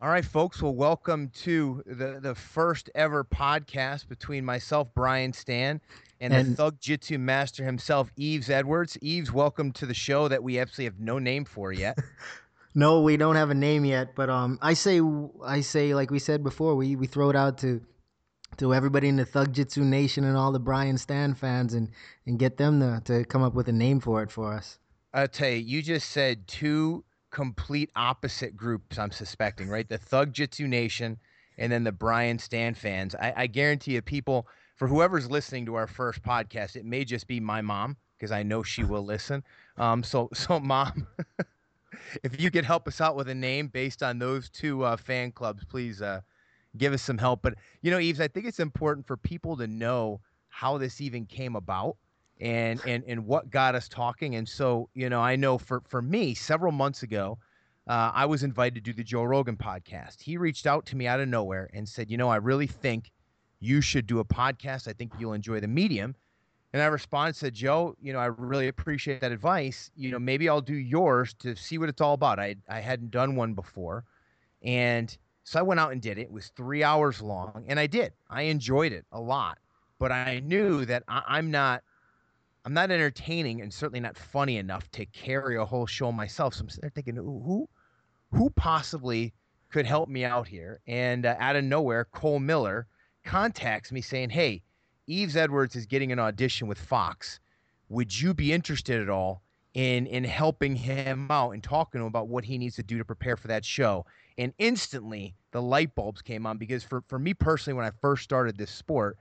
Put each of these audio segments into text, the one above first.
All right, folks. Well, welcome to the, the first ever podcast between myself, Brian Stann, and, And- the Thug Jitsu master himself, Yves Edwards. Yves, welcome to the show that we absolutely have no name for yet. No, we don't have a name yet, but um, I say, I say, like we said before, we we throw it out to to everybody in the Thug Jitsu Nation and all the Brian Stann fans, and and get them to to come up with a name for it for us. I'll tell you, you just said two complete opposite groups, I'm suspecting, right? The Thug Jitsu Nation and then the Brian Stann fans. I, I guarantee you, people, for whoever's listening to our first podcast, it may just be my mom because I know she will listen. Um, so, so mom, if you could help us out with a name based on those two uh, fan clubs, please uh, give us some help. But, you know, Yves, I think it's important for people to know how this even came about and and and what got us talking. And so, you know, I know for for me, several months ago, uh, I was invited to do the Joe Rogan podcast. He reached out to me out of nowhere and said, you know, I really think you should do a podcast. I think you'll enjoy the medium. And I responded, said, Joe, you know, I really appreciate that advice. You know, maybe I'll do yours to see what it's all about. I I hadn't done one before, and so I went out and did it. It was three hours long, and I did. I enjoyed it a lot, but I knew that I, I'm not I'm not entertaining and certainly not funny enough to carry a whole show myself. So I'm sitting there thinking, who, who possibly could help me out here? And uh, out of nowhere, Cole Miller contacts me saying, "Hey, Yves Edwards is getting an audition with Fox. Would you be interested at all in in helping him out and talking to him about what he needs to do to prepare for that show?" And instantly, the light bulbs came on because for for me personally, when I first started this sport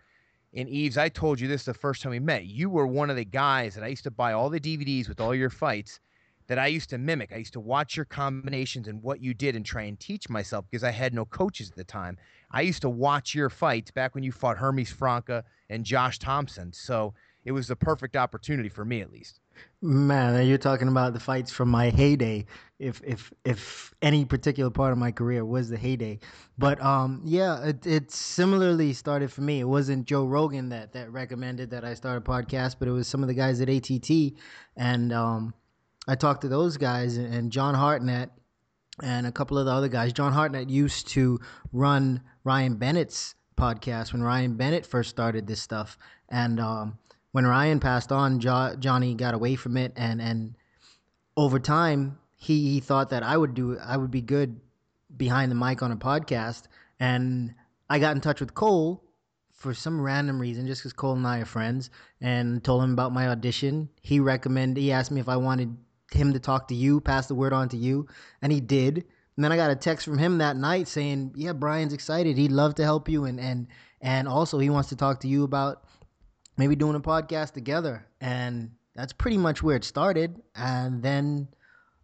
and Yves, I told you this the first time we met. You were one of the guys that I used to buy all the DVDs with all your fights that I used to mimic. I used to watch your combinations and what you did and try and teach myself because I had no coaches at the time. I used to watch your fights back when you fought Hermes Franca and Josh Thompson. So it was the perfect opportunity for me, at least. Man, you're talking about the fights from my heyday. If if if any particular part of my career was the heyday, but um, yeah, it, it similarly started for me. It wasn't Joe Rogan that that recommended that I start a podcast, but it was some of the guys at ATT, and um, I talked to those guys and John Hartnett and a couple of the other guys. John Hartnett used to run Ryan Bennett's podcast when Ryan Bennett first started this stuff, and um, when Ryan passed on, jo- Johnny got away from it, and and over time he he thought that I would do I would be good behind the mic on a podcast, and I got in touch with Cole for some random reason, just because Cole and I are friends, and told him about my audition. He recommended, he asked me if I wanted him to talk to you, pass the word on to you, and he did. And then I got a text from him that night saying, "Yeah, Brian's excited. He'd love to help you, and and and also he wants to talk to you about maybe doing a podcast together." And that's pretty much where it started. And then,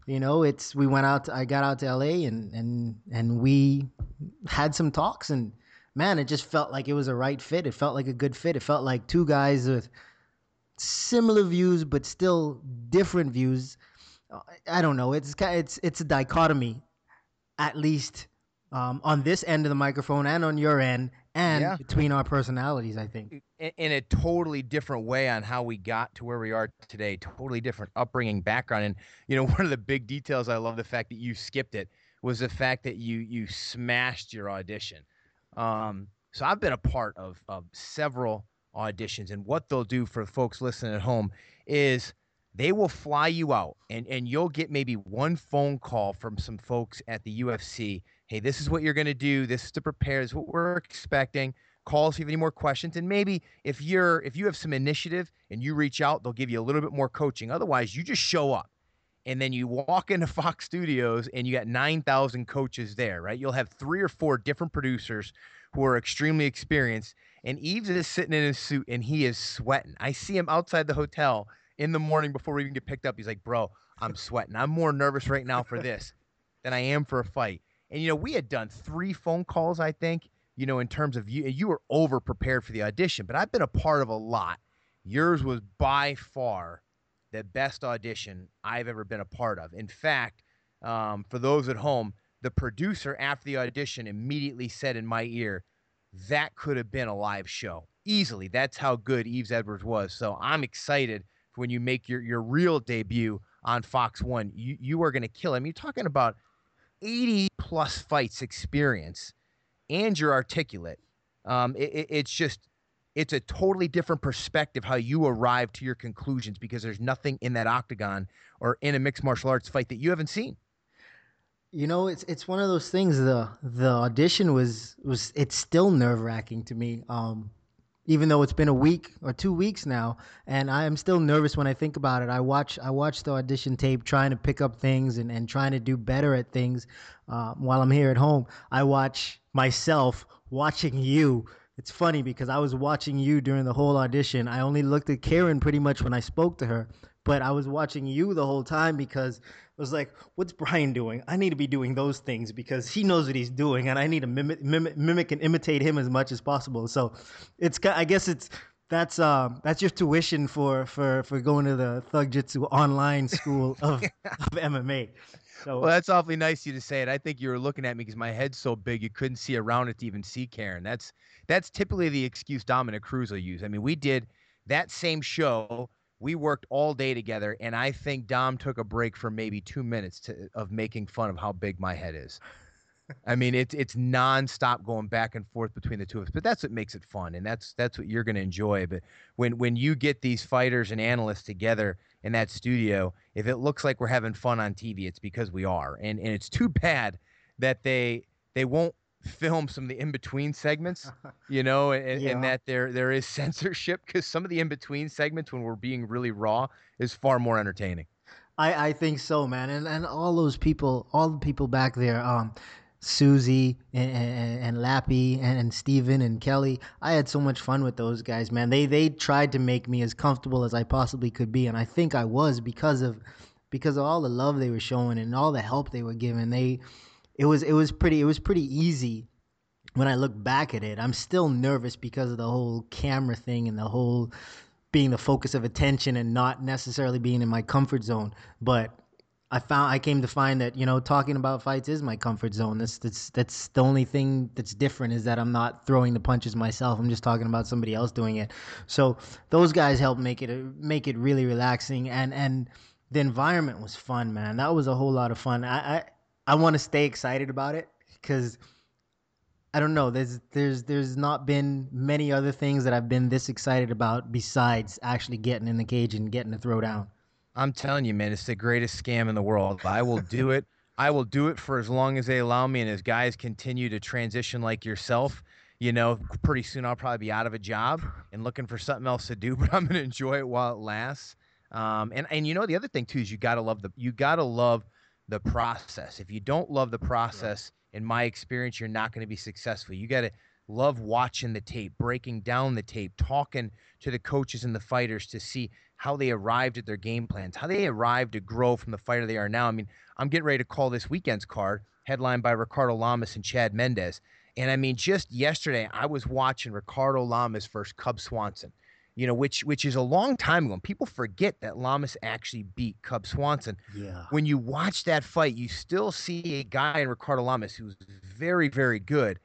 you know, it's we went out. To, I got out to LA, and and and we had some talks, and man, it just felt like it was a right fit. It felt like a good fit. It felt like two guys with similar views, but still different views. I don't know. It's ki- it's it's a dichotomy, at least um, on this end of the microphone and on your end, and Yeah. between our personalities. I think. In, a totally different way on how we got to where we are today. Totally different upbringing, background, and you know one of the big details. I love the fact that you skipped it was the fact that you you smashed your audition. Um, so I've been a part of of several auditions, and what they'll do for folks listening at home is they will fly you out, and and you'll get maybe one phone call from some folks at the UFC. Hey, this is what you're going to do. This is to prepare. This is what we're expecting call us if you have any more questions and maybe if you're if you have some initiative and you reach out they'll give you a little bit more coaching. Otherwise you just show up and then you walk into fox studios and you got 9000 coaches there right? You'll have three or four different producers who are extremely experienced and Yves is sitting in his suit and he is sweating. I see him outside the hotel in the morning before we even get picked up. He's like bro i'm sweating. I'm more nervous right now for this than i am for a fight. And you know we had done three phone calls i think you know, in terms of you, you were over prepared for the audition, but I've been a part of a lot. Yours was by far the best audition I've ever been a part of. In fact, um, for those at home, the producer after the audition immediately said in my ear, that could have been a live show easily. That's how good Yves Edwards was. So I'm excited for when you make your, your real debut on Fox One. You, you are going to kill him. You're talking about 80 plus fights experience and you're articulate, um, it, it, it's just it's a totally different perspective how you arrive to your conclusions because there's nothing in that octagon or in a mixed martial arts fight that you haven't seen. You know, it's it's one of those things. The the audition was was it's still nerve wracking to me. Um, even though it's been a week or two weeks now, and I am still nervous when I think about it. I watch I watch the audition tape, trying to pick up things and, and trying to do better at things uh, while I'm here at home. I watch myself watching you. It's funny because I was watching you during the whole audition. I only looked at Karen pretty much when I spoke to her, but I was watching you the whole time because I was like, what's Brian doing? I need to be doing those things because he knows what he's doing, and I need to mimic, mimic, mimic and imitate him as much as possible. So, it's I guess it's that's um that's your tuition for for for going to the Thug Jitsu online school of of MMA. So, well, that's awfully nice of you to say it. I think you were looking at me because my head's so big you couldn't see around it to even see Karen. That's that's typically the excuse Dominick Cruz will use. I mean, we did that same show we worked all day together, and I think Dom took a break for maybe two minutes to, of making fun of how big my head is. I mean, it's it's nonstop going back and forth between the two of us. But that's what makes it fun, and that's that's what you're going to enjoy. But when when you get these fighters and analysts together in that studio, if it looks like we're having fun on TV, it's because we are. And and it's too bad that they they won't film some of the in between segments, you know, and, yeah. and, that there there is censorship because some of the in between segments when we're being really raw is far more entertaining. I, I think so, man, and and all those people, all the people back there, um, Susie and, and, Lappy and, and Steven and Kelly. I had so much fun with those guys, man. They they tried to make me as comfortable as I possibly could be, and I think I was because of because of all the love they were showing and all the help they were giving. They it was it was pretty it was pretty easy when I look back at it. I'm still nervous because of the whole camera thing and the whole being the focus of attention and not necessarily being in my comfort zone. But I found I came to find that you know talking about fights is my comfort zone. That's that's that's the only thing that's different is that I'm not throwing the punches myself. I'm just talking about somebody else doing it. So those guys helped make it make it really relaxing and and the environment was fun, man. That was a whole lot of fun. I, I I want to stay excited about it because I don't know. There's there's there's not been many other things that I've been this excited about besides actually getting in the cage and getting to throw down. I'm telling you, man, it's the greatest scam in the world. I will do it. I will do it for as long as they allow me, and as guys continue to transition like yourself. You know, pretty soon I'll probably be out of a job and looking for something else to do, but I'm gonna enjoy it while it lasts. Um, and and you know the other thing too is you gotta love the you gotta love the process. If you don't love the process, right. in my experience, you're not going to be successful. You got to love watching the tape, breaking down the tape, talking to the coaches and the fighters to see how they arrived at their game plans, how they arrived to grow from the fighter they are now. I mean, I'm getting ready to call this weekend's card, headlined by Ricardo Lamas and Chad Mendes. And I mean, just yesterday, I was watching Ricardo Lamas versus Cub Swanson you know, which which is a long time ago. And people forget that Lamas actually beat Cub Swanson. Yeah. When you watch that fight, you still see a guy in Ricardo Lamas who's very, very good.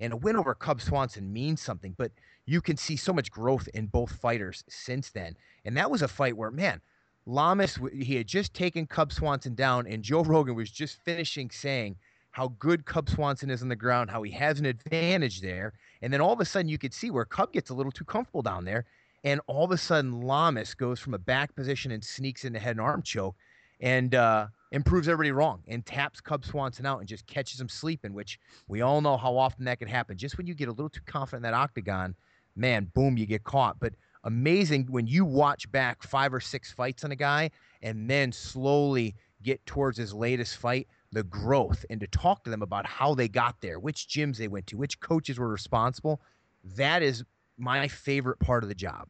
And a win over Cub Swanson means something, but you can see so much growth in both fighters since then. And that was a fight where, man, Lamas, he had just taken Cub Swanson down, and Joe Rogan was just finishing saying how good Cub Swanson is on the ground, how he has an advantage there. And then all of a sudden, you could see where Cub gets a little too comfortable down there and all of a sudden Lamas goes from a back position and sneaks into head and arm choke and uh, improves everybody wrong and taps Cub Swanson out and just catches him sleeping, which we all know how often that can happen. Just when you get a little too confident in that octagon, man, boom, you get caught. But amazing when you watch back five or six fights on a guy and then slowly get towards his latest fight, the growth, and to talk to them about how they got there, which gyms they went to, which coaches were responsible. That is my favorite part of the job.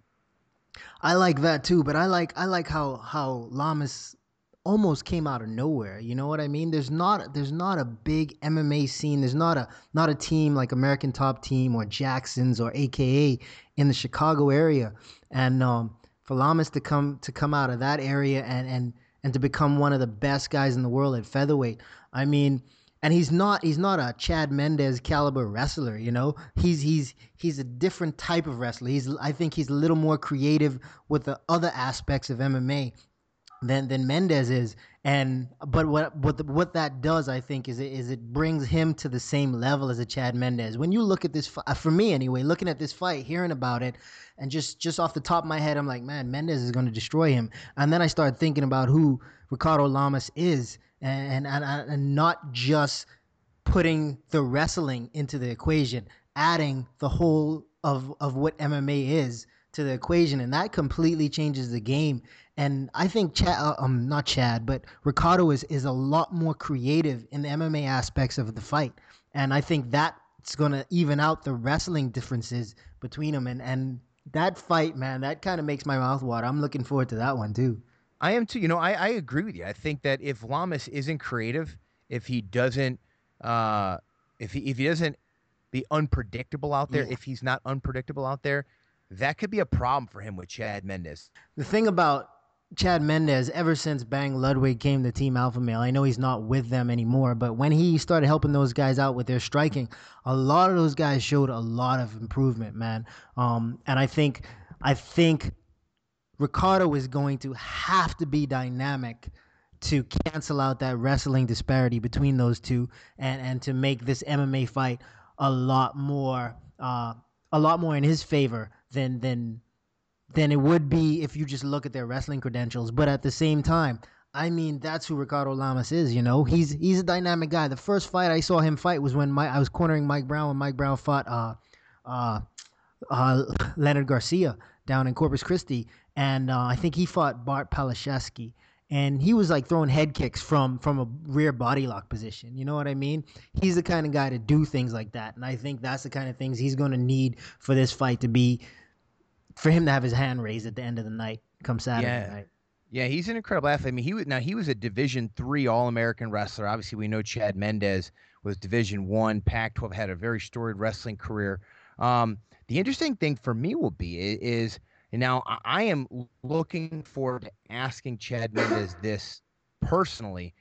I like that too, but I like I like how how Lamas almost came out of nowhere. You know what I mean? There's not there's not a big MMA scene. There's not a not a team like American Top Team or Jackson's or AKA in the Chicago area. And um, for Lamas to come to come out of that area and and and to become one of the best guys in the world at featherweight. I mean, and he's not he's not a Chad Mendes caliber wrestler, you know. He's he's he's a different type of wrestler. He's I think he's a little more creative with the other aspects of MMA than than Mendes is. And but what what the, what that does, I think, is it is it brings him to the same level as a Chad Mendes. When you look at this, uh, for me anyway, looking at this fight, hearing about it, and just just off the top of my head, I'm like, man, Mendes is going to destroy him. And then I started thinking about who Ricardo Lamas is, and and, and not just putting the wrestling into the equation, adding the whole of of what MMA is to the equation, and that completely changes the game. And I think Chad, uh, um, not Chad, but Ricardo is is a lot more creative in the MMA aspects of the fight, and I think that's gonna even out the wrestling differences between them. And and that fight, man, that kind of makes my mouth water. I'm looking forward to that one too. I am too. You know, I, I agree with you. I think that if Lamas isn't creative, if he doesn't, uh, if he if he doesn't be unpredictable out there, yeah. if he's not unpredictable out there, that could be a problem for him with Chad Mendes. The thing about Chad Mendes, ever since Bang Ludwig came to Team Alpha Male, I know he's not with them anymore, but when he started helping those guys out with their striking, a lot of those guys showed a lot of improvement, man. Um, and I think, I think Ricardo is going to have to be dynamic to cancel out that wrestling disparity between those two, and and to make this MMA fight a lot more, uh, a lot more in his favor than than than it would be if you just look at their wrestling credentials. But at the same time, I mean, that's who Ricardo Lamas is. You know, he's he's a dynamic guy. The first fight I saw him fight was when Mike, I was cornering Mike Brown when Mike Brown fought uh, uh, uh, Leonard Garcia down in Corpus Christi, and uh, I think he fought Bart Palaszewski. And he was like throwing head kicks from from a rear body lock position. You know what I mean? He's the kind of guy to do things like that, and I think that's the kind of things he's going to need for this fight to be for him to have his hand raised at the end of the night come Saturday yeah. night. Yeah, he's an incredible athlete. I mean, he was now he was a Division three All American wrestler. Obviously, we know Chad Mendes was Division one, Pac-12, had a very storied wrestling career. Um, the interesting thing for me will be is, now I am looking forward to asking Chad Mendes this personally.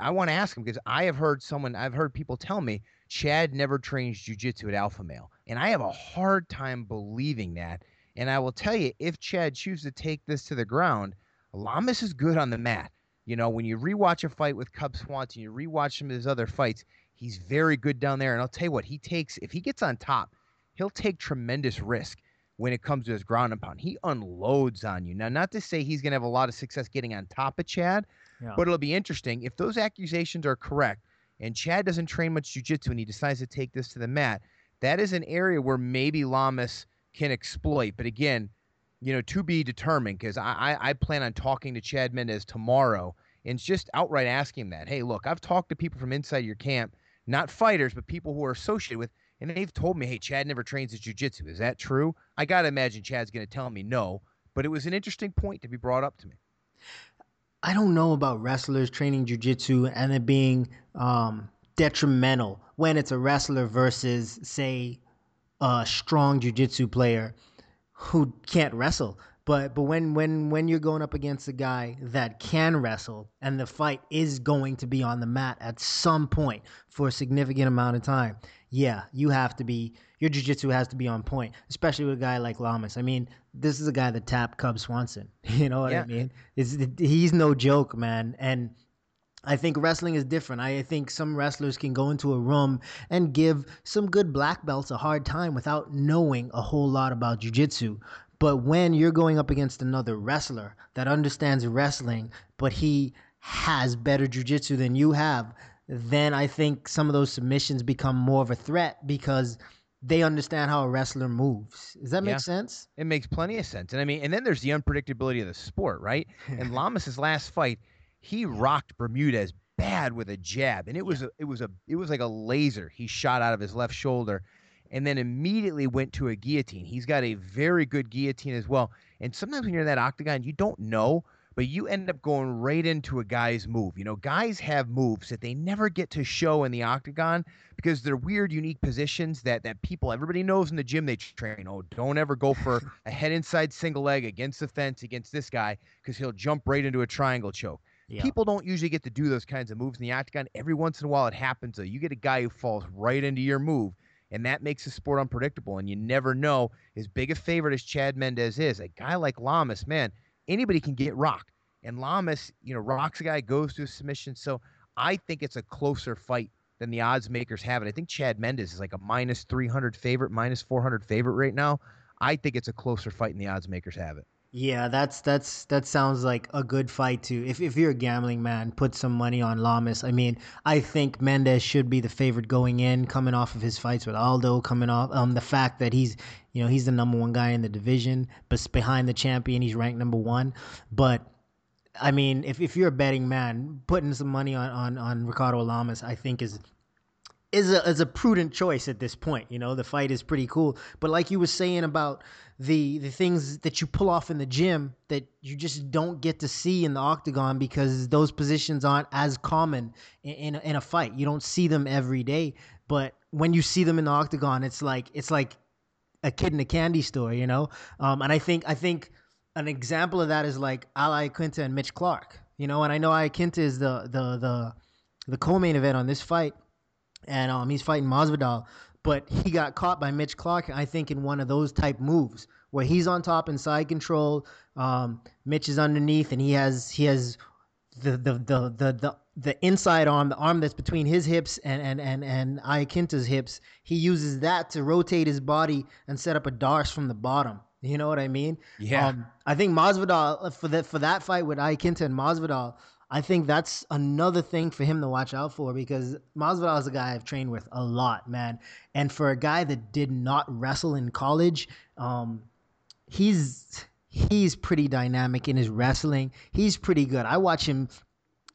I want to ask him because I have heard someone, I've heard people tell me Chad never trains jujitsu at Alpha Male, and I have a hard time believing that and I will tell you, if Chad chooses to take this to the ground, Lamas is good on the mat. You know, when you rewatch a fight with Cub Swanson, you rewatch some of his other fights, he's very good down there. And I'll tell you what, he takes, if he gets on top, he'll take tremendous risk when it comes to his ground and pound. He unloads on you. Now, not to say he's going to have a lot of success getting on top of Chad, yeah. but it'll be interesting. If those accusations are correct and Chad doesn't train much jujitsu and he decides to take this to the mat, that is an area where maybe Lamas can exploit. But again, you know, to be determined because I, I, I plan on talking to Chad Mendes tomorrow and just outright asking that. Hey, look, I've talked to people from inside your camp, not fighters, but people who are associated with, and they've told me, hey, Chad never trains his jujitsu. Is that true? I gotta imagine Chad's gonna tell me no, but it was an interesting point to be brought up to me. I don't know about wrestlers training jujitsu and it being um, detrimental when it's a wrestler versus, say, a strong jujitsu player who can't wrestle. But but when when when you're going up against a guy that can wrestle and the fight is going to be on the mat at some point for a significant amount of time, yeah, you have to be your jiu-jitsu has to be on point, especially with a guy like Lamas. I mean, this is a guy that tapped Cub Swanson. You know what yeah. I mean? It's, he's no joke, man. And I think wrestling is different. I think some wrestlers can go into a room and give some good black belts a hard time without knowing a whole lot about jiu-jitsu. But when you're going up against another wrestler that understands wrestling, but he has better jiu-jitsu than you have, then I think some of those submissions become more of a threat because they understand how a wrestler moves. Does that make sense? It makes plenty of sense. And I mean, and then there's the unpredictability of the sport, right? And Lamas's last fight, he rocked Bermudez bad with a jab, and it was a, it was a it was like a laser he shot out of his left shoulder, and then immediately went to a guillotine. He's got a very good guillotine as well. And sometimes when you're in that octagon, you don't know, but you end up going right into a guy's move. You know, guys have moves that they never get to show in the octagon because they're weird, unique positions that that people everybody knows in the gym they train. Oh, don't ever go for a head inside single leg against the fence against this guy because he'll jump right into a triangle choke. Yeah. People don't usually get to do those kinds of moves in the octagon. Every once in a while, it happens. So you get a guy who falls right into your move, and that makes the sport unpredictable. And you never know. As big a favorite as Chad Mendes is, a guy like Lamas, man, anybody can get rocked. And Lamas, you know, rocks a guy, goes to a submission. So I think it's a closer fight than the odds makers have it. I think Chad Mendes is like a minus 300 favorite, minus 400 favorite right now. I think it's a closer fight than the odds makers have it. Yeah, that's that's that sounds like a good fight too. If if you're a gambling man, put some money on Lamas. I mean, I think Mendes should be the favorite going in, coming off of his fights with Aldo, coming off um the fact that he's you know he's the number one guy in the division, but behind the champion, he's ranked number one. But I mean, if if you're a betting man, putting some money on on on Ricardo Lamas, I think is is a is a prudent choice at this point. You know, the fight is pretty cool. But like you were saying about the the things that you pull off in the gym that you just don't get to see in the octagon because those positions aren't as common in in, in a fight. You don't see them every day, but when you see them in the octagon, it's like it's like a kid in a candy store, you know. Um, and I think I think an example of that is like Ali Iaquinta and Mitch Clarke, you know. And I know Iaquinta is the the the the co-main event on this fight and um, he's fighting Masvidal. But he got caught by Mitch Clarke, I think, in one of those type moves where he's on top in side control. Um, Mitch is underneath, and he has he has the the the the the, the inside arm, the arm that's between his hips and and and and Iaquinta's hips. He uses that to rotate his body and set up a darce from the bottom. You know what I mean? Yeah. Um, I think Masvidal for that for that fight with Iaquinta and Masvidal. I think that's another thing for him to watch out for because Masvidal is a guy I've trained with a lot, man. And for a guy that did not wrestle in college, um, he's he's pretty dynamic in his wrestling. He's pretty good. I watch him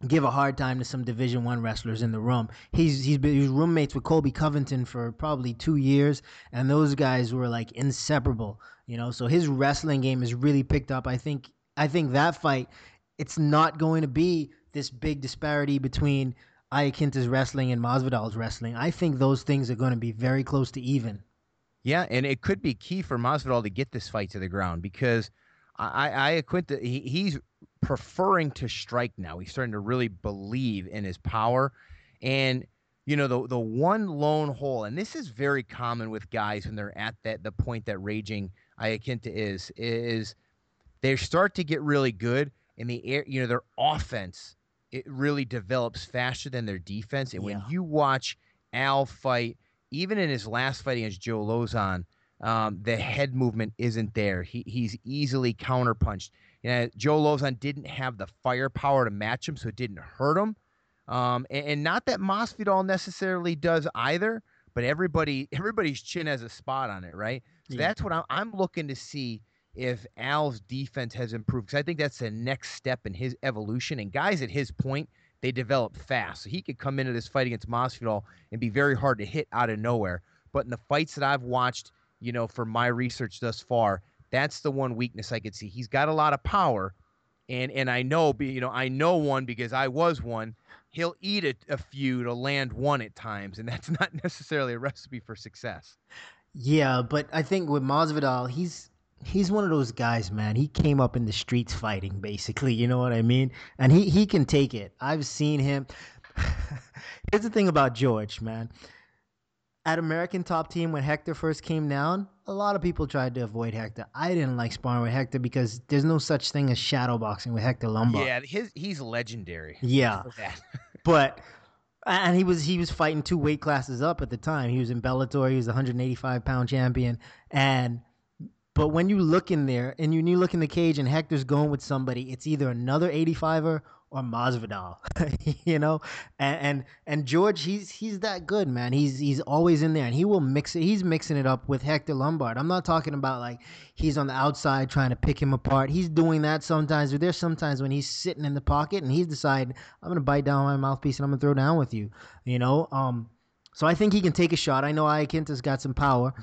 give a hard time to some Division One wrestlers in the room. He's he's been he's roommates with Colby Covington for probably two years, and those guys were like inseparable. You know, so his wrestling game is really picked up. I think I think that fight it's not going to be this big disparity between Iaquinta's wrestling and Masvidal's wrestling. I think those things are going to be very close to even. Yeah, and it could be key for Masvidal to get this fight to the ground because I, Iaquinta he, he's preferring to strike now. He's starting to really believe in his power, and you know the the one lone hole, and this is very common with guys when they're at that the point that raging Iaquinta is is they start to get really good in the air, you know, their offense it really develops faster than their defense. And when you watch Al fight, even in his last fight against Joe Lauzon, um, the head movement isn't there. He he's easily counterpunched. You know, Joe Lauzon didn't have the firepower to match him, so it didn't hurt him. Um, and, and not that Masvidal necessarily does either, but everybody everybody's chin has a spot on it, right? So Yeah. that's what I'm, I'm looking to see if Al's defense has improved because I think that's the next step in his evolution. And guys at his point, they develop fast, so he could come into this fight against Masvidal and be very hard to hit out of nowhere. But in the fights that I've watched, you know, for my research thus far, that's the one weakness I could see. He's got a lot of power, and and I know, you know, I know one because I was one. He'll eat a, a few to land one at times, and that's not necessarily a recipe for success. Yeah, but I think with Masvidal, he's he's one of those guys, man. He came up in the streets fighting, basically. You know what I mean? And he he can take it. I've seen him. Here's the thing about George, man. At American Top Team, when Hector first came down, a lot of people tried to avoid Hector. I didn't like sparring with Hector because there's no such thing as shadow boxing with Hector Lombard. Yeah, his he's legendary. Yeah. but and he was he was fighting two weight classes up at the time. He was in Bellator. He was a 185 pound champion. And but when you look in there and you, you look in the cage and Hector's going with somebody, it's either another 85er or Masvidal, you know. And, and and George, he's he's that good, man. He's he's always in there, and he will mix it. He's mixing it up with Hector Lombard. I'm not talking about like he's on the outside trying to pick him apart. He's doing that sometimes. But there's sometimes when he's sitting in the pocket and he's deciding I'm gonna bite down my mouthpiece and I'm gonna throw down with you, you know. Um, so I think he can take a shot. I know Iaquinta's got some power,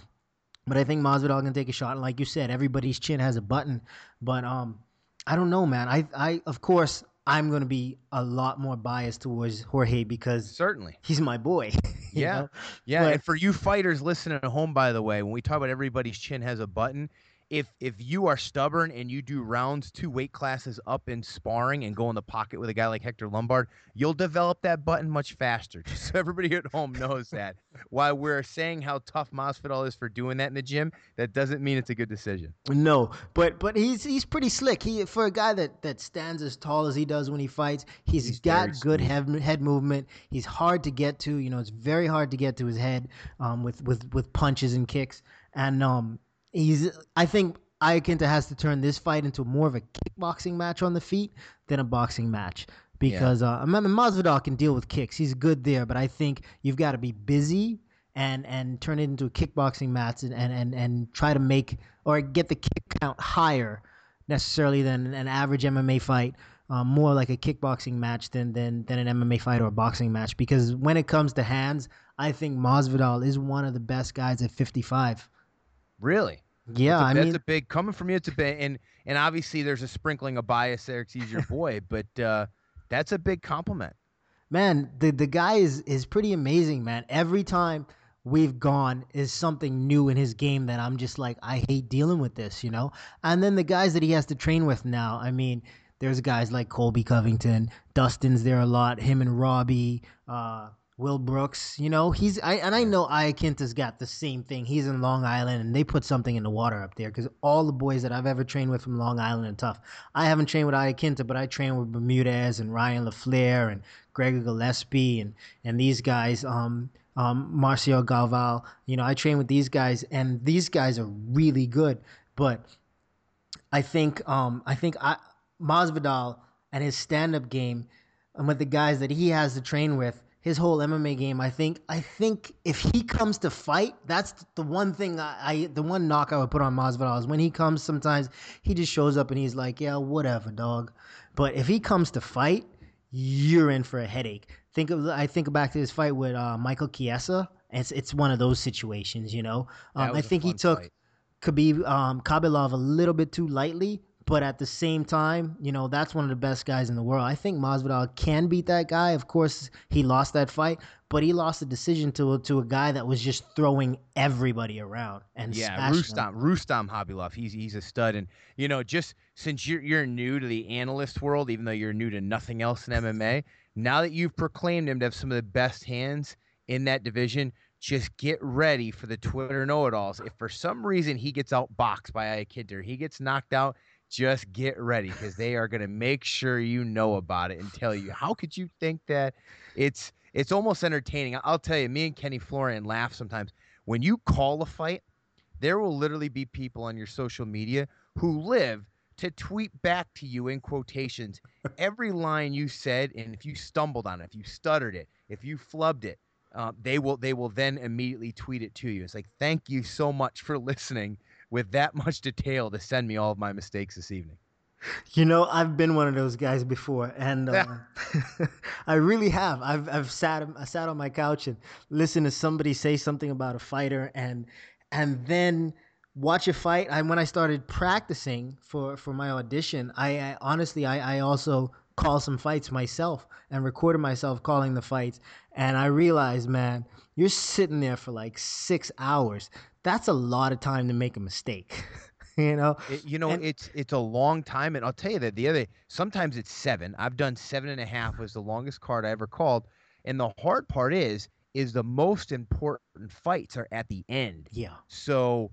but I think Masvidal can take a shot. And like you said, everybody's chin has a button. But um, I don't know, man. I I of course I'm gonna be a lot more biased towards Jorge because Certainly. he's my boy. Yeah. know? Yeah, But- and for you fighters listening at home, by the way, when we talk about everybody's chin has a button, if if you are stubborn and you do rounds two weight classes up in sparring and go in the pocket with a guy like Hector Lombard, you'll develop that button much faster. Just so everybody at home knows that. While we're saying how tough Masvidal is for doing that in the gym, that doesn't mean it's a good decision. No, but but he's he's pretty slick. He for a guy that that stands as tall as he does when he fights, he's, he's got good head head movement. He's hard to get to. You know, it's very hard to get to his head um, with with with punches and kicks. And um, he's I think Iaquinta has to turn this fight into more of a kickboxing match on the feet than a boxing match because yeah. uh, I remember Masvidal can deal with kicks. He's good there, but I think you've got to be busy and and turn it into a kickboxing match and, and, and, and try to make or get the kick count higher necessarily than an average MMA fight. Um, more like a kickboxing match than, than than an MMA fight or a boxing match because when it comes to hands, I think Masvidal is one of the best guys at 55. Really? Yeah, that's a, I that's a big coming from you. It's a big and and obviously there's a sprinkling of bias there because he's your boy, but uh, that's a big compliment. Man, the the guy is is pretty amazing, man. Every time we've gone is something new in his game that I'm just like I hate dealing with this, you know. And then the guys that he has to train with now, I mean. There's guys like Colby Covington, Dustin's there a lot, him and Robbie, uh, Will Brooks, you know, he's I and I know Iaquinta's got the same thing. He's in Long Island and they put something in the water up there because all the boys that I've ever trained with from Long Island are tough. I haven't trained with Iaquinta, but I trained with Bermudez and Ryan LaFlare and Gregor Gillespie and and these guys, um, um, Marcio Galval. You know, I train with these guys and these guys are really good. But I think um, I think I, Masvidal and his stand up game and with the guys that he has to train with his whole MMA game. I think I think if he comes to fight, that's the one thing I, I the one knock I would put on Masvidal is when he comes. Sometimes he just shows up and he's like, yeah, whatever, dog. But if he comes to fight, you're in for a headache. Think of I think back to his fight with uh, Michael Chiesa. It's it's one of those situations, you know. Um, I think he took fight. Khabib um, Khabilov a little bit too lightly, but at the same time, you know, that's one of the best guys in the world. I think Masvidal can beat that guy. Of course, he lost that fight, but he lost the decision to to a guy that was just throwing everybody around and yeah, Rustam, them. Rustam Khabilov, he's he's a stud, and you know, just since you're you're new to the analyst world, even though you're new to nothing else in MMA, now that you've proclaimed him to have some of the best hands in that division, just get ready for the Twitter know-it-alls. If for some reason he gets outboxed by a kid or he gets knocked out, just get ready because they are going to make sure you know about it and tell you how could you think that it's it's almost entertaining? I'll tell you me and kenny florian laugh sometimes. When you call a fight there will literally be people on your social media who live to tweet back to you in quotations every line you said and if you stumbled on it if you stuttered it if you flubbed it uh, they will they will then immediately tweet it to you. It's like thank you so much for listening with that much detail to send me all of my mistakes this evening. You know, I've been one of those guys before, and uh, I really have. I've I've sat I sat on my couch and listened to somebody say something about a fighter, and and then watch a fight. And when I started practicing for for my audition, I, I honestly I, I also call some fights myself and recorded myself calling the fights, and I realized, man, you're sitting there for like six hours that's a lot of time to make a mistake. you know, it, you know, and, it's it's a long time, and I'll tell you that the other sometimes it's seven. I've done seven and a half was the longest card I ever called, and the hard part is is the most important fights are at the end. Yeah. So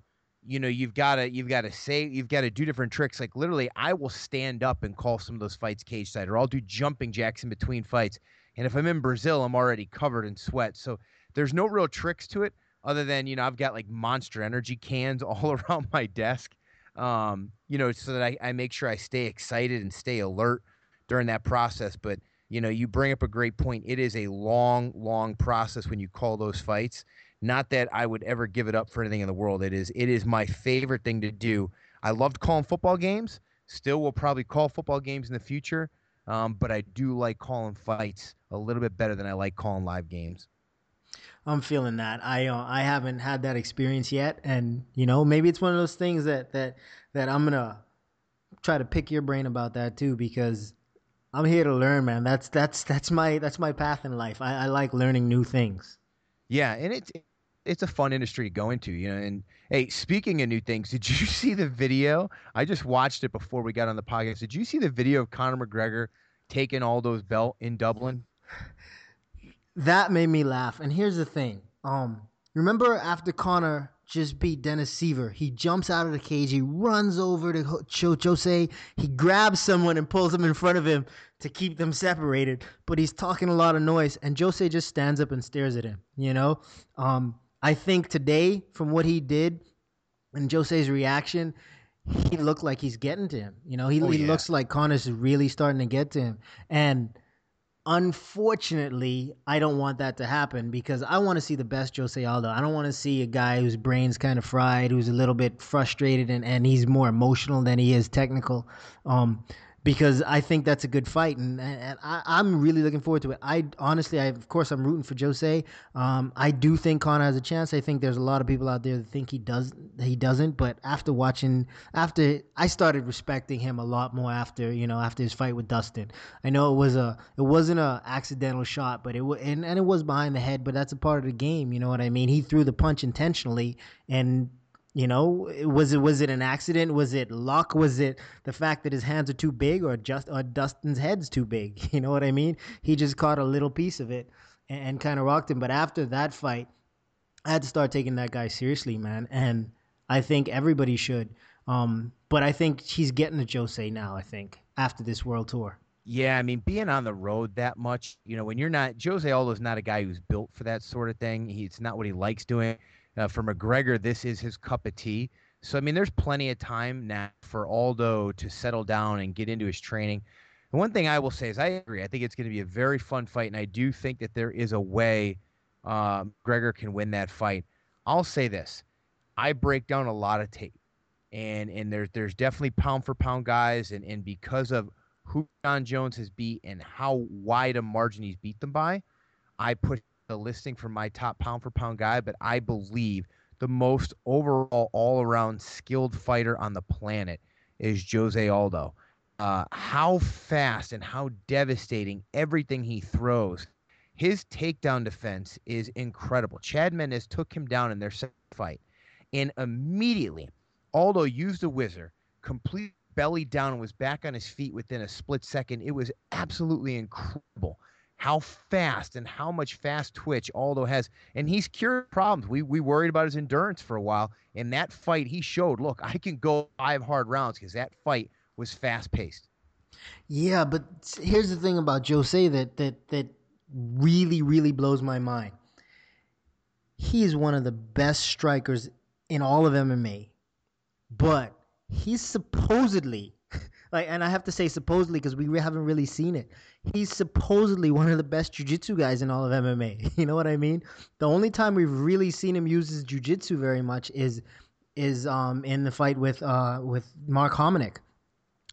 you know you've got to you've got to say you've got to do different tricks like literally i will stand up and call some of those fights cage side or i'll do jumping jacks in between fights and if i'm in brazil i'm already covered in sweat so there's no real tricks to it other than you know I've got like Monster Energy cans all around my desk, um, you know, so that I, I make sure I stay excited and stay alert during that process. But you know, you bring up a great point. It is a long, long process when you call those fights. Not that I would ever give it up for anything in the world. It is it is my favorite thing to do. I loved calling football games. Still will probably call football games in the future. Um, but I do like calling fights a little bit better than I like calling live games. I'm feeling that. I uh, I haven't had that experience yet, and you know maybe it's one of those things that that that I'm gonna try to pick your brain about that too because I'm here to learn, man. That's that's that's my that's my path in life. I, I like learning new things. Yeah, and it's it's a fun industry to go into, you know. And hey, speaking of new things, did you see the video? I just watched it before we got on the podcast. Did you see the video of Conor McGregor taking all those belt in Dublin? That made me laugh. And here's the thing. Um, remember after Conor just beat Dennis Siver, he jumps out of the cage, he runs over to Cho Jose, he grabs someone and pulls him in front of him to keep them separated. But he's talking a lot of noise, and Jose just stands up and stares at him. You know, um, I think today, from what he did and Jose's reaction, he looked like he's getting to him. You know, he, oh, he looks like Conor's really starting to get to him. And unfortunately, I don't want that to happen because I want to see the best Jose Aldo. I don't want to see a guy whose brain's kind of fried, who's a little bit frustrated, and, and he's more emotional than he is technical. Um, because I think that's a good fight, and, and I, am really looking forward to it. I honestly, I of course, I'm rooting for Jose. Um, I do think Conor has a chance. I think there's a lot of people out there that think he does, he doesn't. But after watching, after I started respecting him a lot more after you know after his fight with Dustin. I know it was a, it wasn't a accidental shot, but it was, and, and it was behind the head. But that's a part of the game. You know what I mean? He threw the punch intentionally, and you know, was it was it an accident? Was it luck? Was it the fact that his hands are too big, or just or Dustin's head's too big? You know what I mean? He just caught a little piece of it and, and kind of rocked him. But after that fight, I had to start taking that guy seriously, man. And I think everybody should. Um, but I think he's getting to Jose now. I think after this world tour. Yeah, I mean, being on the road that much, you know, when you're not Jose Aldo's not a guy who's built for that sort of thing. It's not what he likes doing. Uh, for McGregor, this is his cup of tea. So I mean, there's plenty of time now for Aldo to settle down and get into his training. And one thing I will say is I agree. I think it's going to be a very fun fight, and I do think that there is a way uh, Gregor can win that fight. I'll say this: I break down a lot of tape, and and there's there's definitely pound for pound guys, and and because of who Jon Jones has beat and how wide a margin he's beat them by, I put the listing for my top pound for pound guy, but I believe the most overall all around skilled fighter on the planet is Jose Aldo. Uh, how fast and how devastating everything he throws. His takedown defense is incredible. Chad Mendes took him down in their second fight, and immediately Aldo used a whizzer, complete belly down, and was back on his feet within a split second. It was absolutely incredible how fast and how much fast twitch Aldo has. And he's cured problems. We, we worried about his endurance for a while. In that fight, he showed, look, I can go five hard rounds because that fight was fast paced. Yeah, but here's the thing about Jose that, that, that really, really blows my mind. He is one of the best strikers in all of MMA, but he's supposedly like, and I have to say supposedly because we haven't really seen it. He's supposedly one of the best jujitsu guys in all of MMA. You know what I mean? The only time we've really seen him use his jujitsu very much is is um in the fight with uh with Mark Hominick,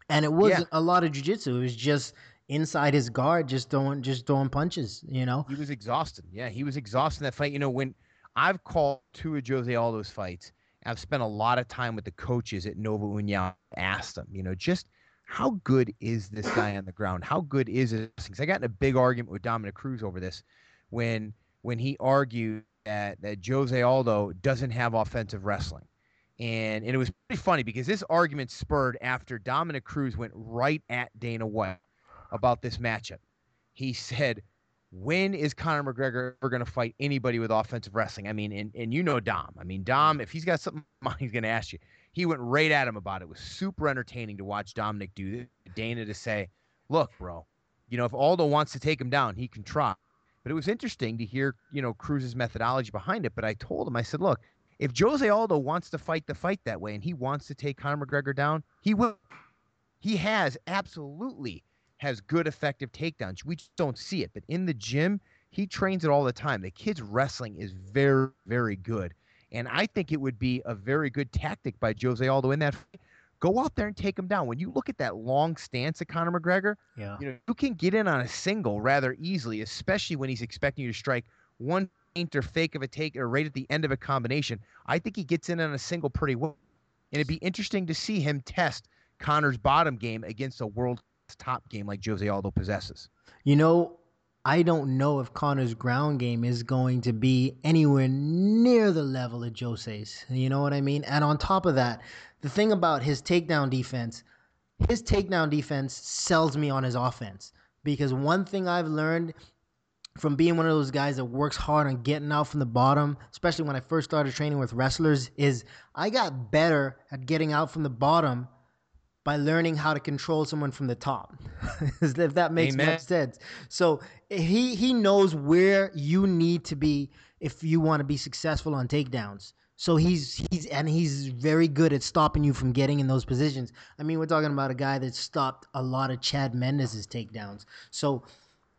and it wasn't yeah. a lot of jujitsu. It was just inside his guard, just throwing just throwing punches. You know, he was exhausted. Yeah, he was exhausted in that fight. You know, when I've called two of Jose Aldo's fights, I've spent a lot of time with the coaches at Nova União. Asked them, you know, just how good is this guy on the ground? How good is his Because I got in a big argument with Dominick Cruz over this when when he argued that, that Jose Aldo doesn't have offensive wrestling. And, and it was pretty funny because this argument spurred after Dominick Cruz went right at Dana White about this matchup. He said, when is Conor McGregor ever going to fight anybody with offensive wrestling? I mean, and, and you know Dom. I mean, Dom, if he's got something he's going to ask you he went right at him about it. It was super entertaining to watch Dominick do this. Dana to say, look, bro, you know, if Aldo wants to take him down, he can try. But it was interesting to hear, you know, Cruz's methodology behind it. But I told him, I said, look, if Jose Aldo wants to fight the fight that way and he wants to take Conor McGregor down, he will. He has absolutely has good effective takedowns. We just don't see it. But in the gym, he trains it all the time. The kid's wrestling is very, very good. And I think it would be a very good tactic by Jose Aldo in that. Go out there and take him down. When you look at that long stance of Conor McGregor, yeah. you know you can get in on a single rather easily, especially when he's expecting you to strike one feint or fake of a take or right at the end of a combination. I think he gets in on a single pretty well. And it'd be interesting to see him test Conor's bottom game against a world top game like Jose Aldo possesses. You know, I don't know if Conor's ground game is going to be anywhere near the level of Jose's. You know what I mean? And on top of that, the thing about his takedown defense, his takedown defense sells me on his offense. Because one thing I've learned from being one of those guys that works hard on getting out from the bottom, especially when I first started training with wrestlers, is I got better at getting out from the bottom by learning how to control someone from the top. if that makes Amen. much sense. So he he knows where you need to be if you want to be successful on takedowns. So he's he's and he's very good at stopping you from getting in those positions. I mean, we're talking about a guy that stopped a lot of Chad Mendes' takedowns. So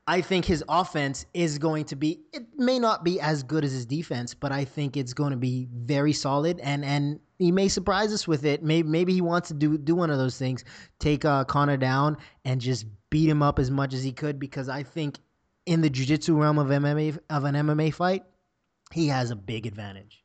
I think his offense is going to be it may not be as good as his defense, but I think it's going to be very solid and and he may surprise us with it. Maybe maybe he wants to do do one of those things, take uh, Conor down and just beat him up as much as he could because I think in the jiu-jitsu realm of MMA of an MMA fight, he has a big advantage.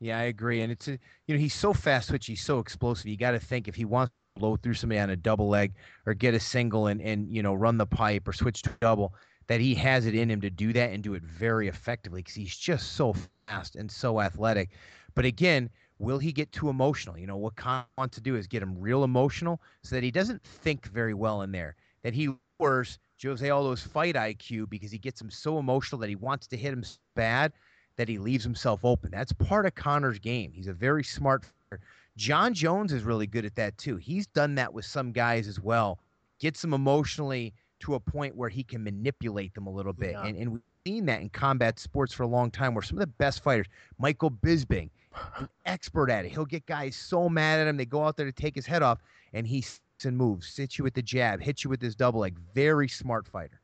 Yeah, I agree. And it's a, you know, he's so fast switch, he's so explosive. You got to think if he wants blow through somebody on a double leg or get a single and, and you know run the pipe or switch to double that he has it in him to do that and do it very effectively because he's just so fast and so athletic. But again will he get too emotional? You know what Con wants to do is get him real emotional so that he doesn't think very well in there that he lowers Jose Aldo's fight IQ because he gets him so emotional that he wants to hit him bad that he leaves himself open. That's part of Conor's game. He's a very smart fighter Jon Jones is really good at that too. He's done that with some guys as well. Gets them emotionally to a point where he can manipulate them a little bit. Yeah. And, and we've seen that in combat sports for a long time where some of the best fighters, Michael Bisping, an expert at it. He'll get guys so mad at him, they go out there to take his head off, and he sits and moves, sits you with the jab, hits you with his double leg. Very smart fighter.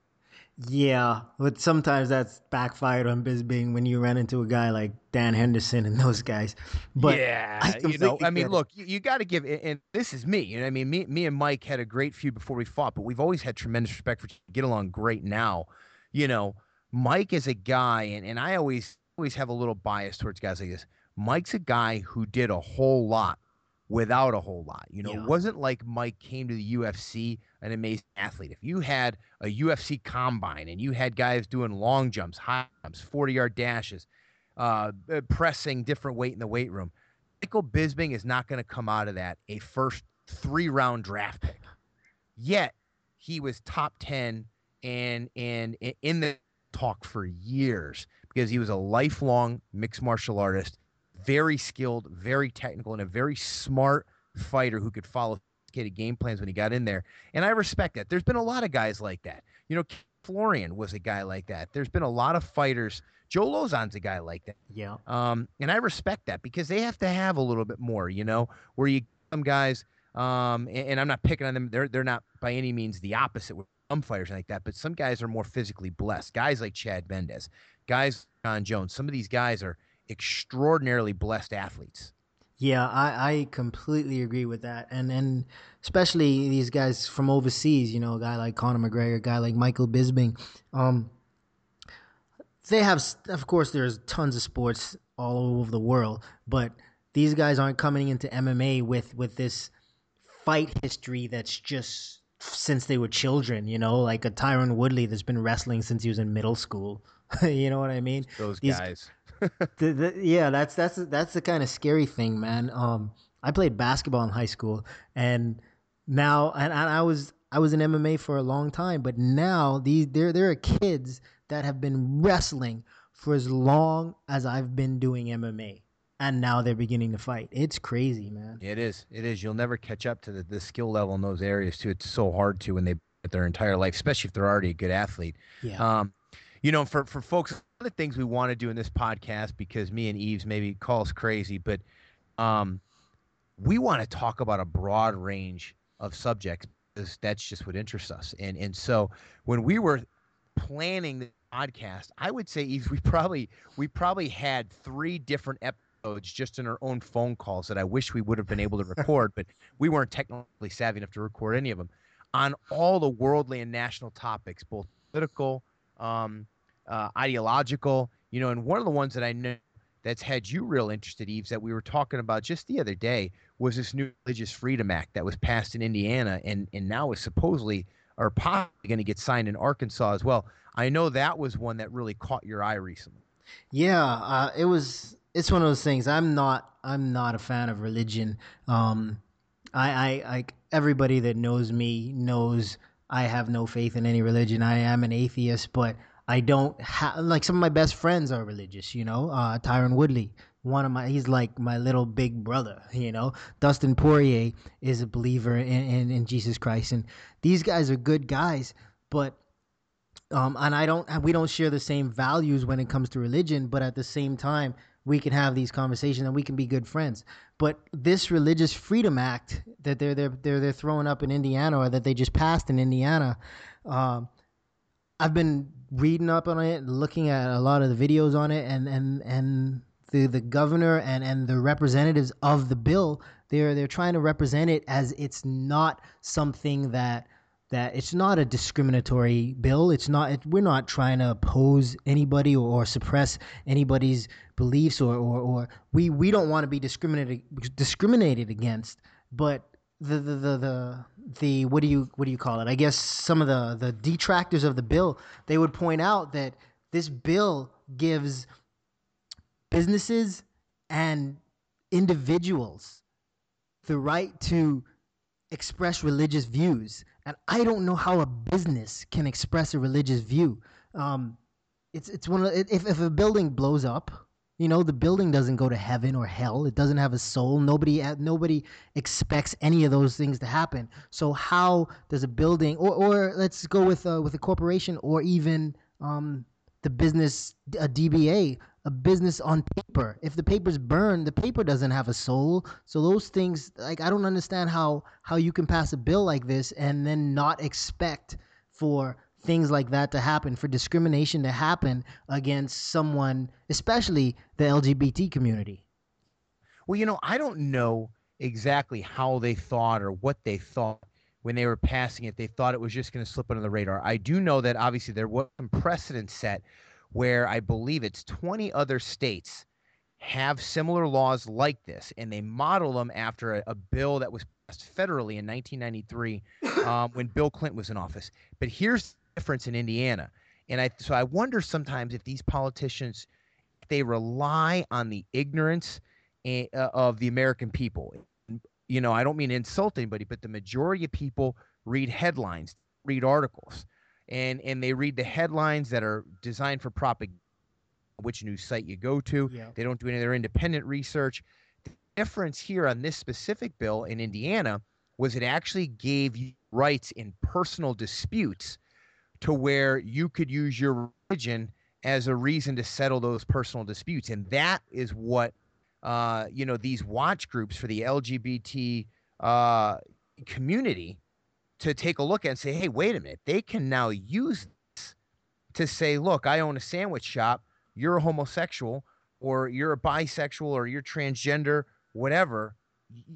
Yeah, but sometimes that's backfired on Bisping when you run into a guy like Dan Henderson and those guys. But yeah, you know, I mean, look, you, you got to give, and this is me. You know, I mean, me, me and Mike had a great feud before we fought, but we've always had tremendous respect for get along great now. You know, Mike is a guy, and, and I always always have a little bias towards guys like this. Mike's a guy who did a whole lot without a whole lot. You know, yeah. it wasn't like Mike came to the UFC an amazing athlete. If you had a UFC combine and you had guys doing long jumps, high jumps, 40 yard dashes, uh, pressing different weight in the weight room, Michael Bisping is not going to come out of that a first three round draft pick. Yet he was top 10 and, and in the talk for years because he was a lifelong mixed martial artist very skilled, very technical, and a very smart fighter who could follow game plans when he got in there. And I respect that. There's been a lot of guys like that. You know, Florian was a guy like that. There's been a lot of fighters. Joe Lauzon's a guy like that. Yeah. Um, and I respect that because they have to have a little bit more, you know, where you some guys, um, and, and I'm not picking on them. They're they're not by any means the opposite with some fighters like that, but some guys are more physically blessed. Guys like Chad Mendes, guys Jon Jones. Some of these guys are extraordinarily blessed athletes. Yeah, I, I completely agree with that, and and especially these guys from overseas. You know, a guy like Conor McGregor, a guy like Michael Bisping. Um, they have, of course, there's tons of sports all over the world, but these guys aren't coming into MMA with with this fight history that's just since they were children. You know, like a Tyron Woodley that's been wrestling since he was in middle school. you know what I mean? Those these, guys the, the, yeah, that's that's that's the kind of scary thing, man. Um, I played basketball in high school, and now and, and I was I was in MMA for a long time, but now these there there are kids that have been wrestling for as long as I've been doing MMA. And now they're beginning to fight. It's crazy, man. It is. It is. You'll never catch up to the, the skill level in those areas too. It's so hard to when they their entire life, especially if they're already a good athlete. Yeah. Um, you know, for for folks of the things we want to do in this podcast because me and Yves maybe call us crazy, but um, we want to talk about a broad range of subjects that's just what interests us. And and so when we were planning the podcast, I would say Yves, we probably we probably had three different episodes just in our own phone calls that I wish we would have been able to record, but we weren't technically savvy enough to record any of them on all the worldly and national topics, both political, um, uh, ideological, you know, and one of the ones that I know that's had you real interested, Yves, that we were talking about just the other day was this new Religious Freedom Act that was passed in Indiana and, and now is supposedly or possibly going to get signed in Arkansas as well. I know that was one that really caught your eye recently. Yeah, uh, it was. It's one of those things. I'm not. I'm not a fan of religion. Um, I, I, I, everybody that knows me knows I have no faith in any religion. I am an atheist, but I don't have like some of my best friends are religious. You know, uh, Tyron Woodley, one of my, he's like my little big brother. You know, Dustin Poirier is a believer in, in, in Jesus Christ, and these guys are good guys, but um, and I don't, we don't share the same values when it comes to religion, but at the same time, we can have these conversations and we can be good friends. But this Religious Freedom Act that they're they're they're, they're throwing up in Indiana or that they just passed in Indiana, um, I've been reading up on it, looking at a lot of the videos on it, and and and the the governor and and the representatives of the bill, they're they're trying to represent it as it's not something that that it's not a discriminatory bill. It's not. It, we're not trying to oppose anybody or, or suppress anybody's beliefs, or, or, or we we don't want to be discriminated discriminated against. But the, the the the the what do you what do you call it? I guess some of the the detractors of the bill they would point out that this bill gives businesses and individuals the right to express religious views and I don't know how a business can express a religious view. Um, it's it's one of if if a building blows up, you know, the building doesn't go to heaven or hell. It doesn't have a soul. Nobody nobody expects any of those things to happen. So how does a building or or let's go with uh, with a corporation or even um, the business a DBA a business on paper. If the paper's burned, the paper doesn't have a soul. So those things, like I don't understand how how you can pass a bill like this and then not expect for things like that to happen, for discrimination to happen against someone, especially the LGBT community. Well, you know, I don't know exactly how they thought or what they thought when they were passing it. They thought it was just going to slip under the radar. I do know that obviously there was some precedent set where I believe it's 20 other states have similar laws like this, and they model them after a, a bill that was passed federally in 1993 um, when Bill Clinton was in office. But here's the difference in Indiana, and I so I wonder sometimes if these politicians they rely on the ignorance eh, uh, of the American people. You know, I don't mean to insult anybody, but the majority of people read headlines, read articles and and they read the headlines that are designed for propaganda which news site you go to. Yeah. they don't do any of their independent research. The difference here on this specific bill in indiana was it actually gave you rights in personal disputes to where you could use your religion as a reason to settle those personal disputes. And that is what uh, you know these watch groups for the lgbt uh, community to take a look at and say, hey, wait a minute, they can now use this to say, look, I own a sandwich shop, you're a homosexual, or you're a bisexual, or you're transgender, whatever,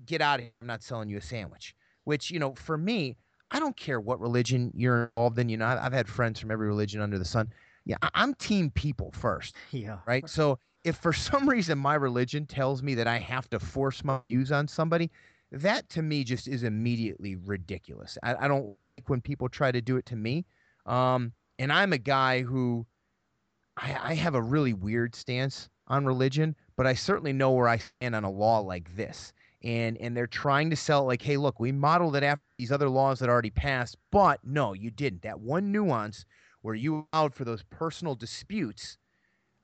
get out of here. I'm not selling you a sandwich. Which, you know, for me, I don't care what religion you're involved in. You know, I've had friends from every religion under the sun. Yeah, I'm team people first. Yeah. Right. So if for some reason my religion tells me that I have to force my views on somebody, that to me just is immediately ridiculous. I, I don't like when people try to do it to me. Um, and I'm a guy who I, I have a really weird stance on religion, but I certainly know where I stand on a law like this. And and they're trying to sell like, hey, look, we modeled it after these other laws that already passed, but no, you didn't. That one nuance where you allowed for those personal disputes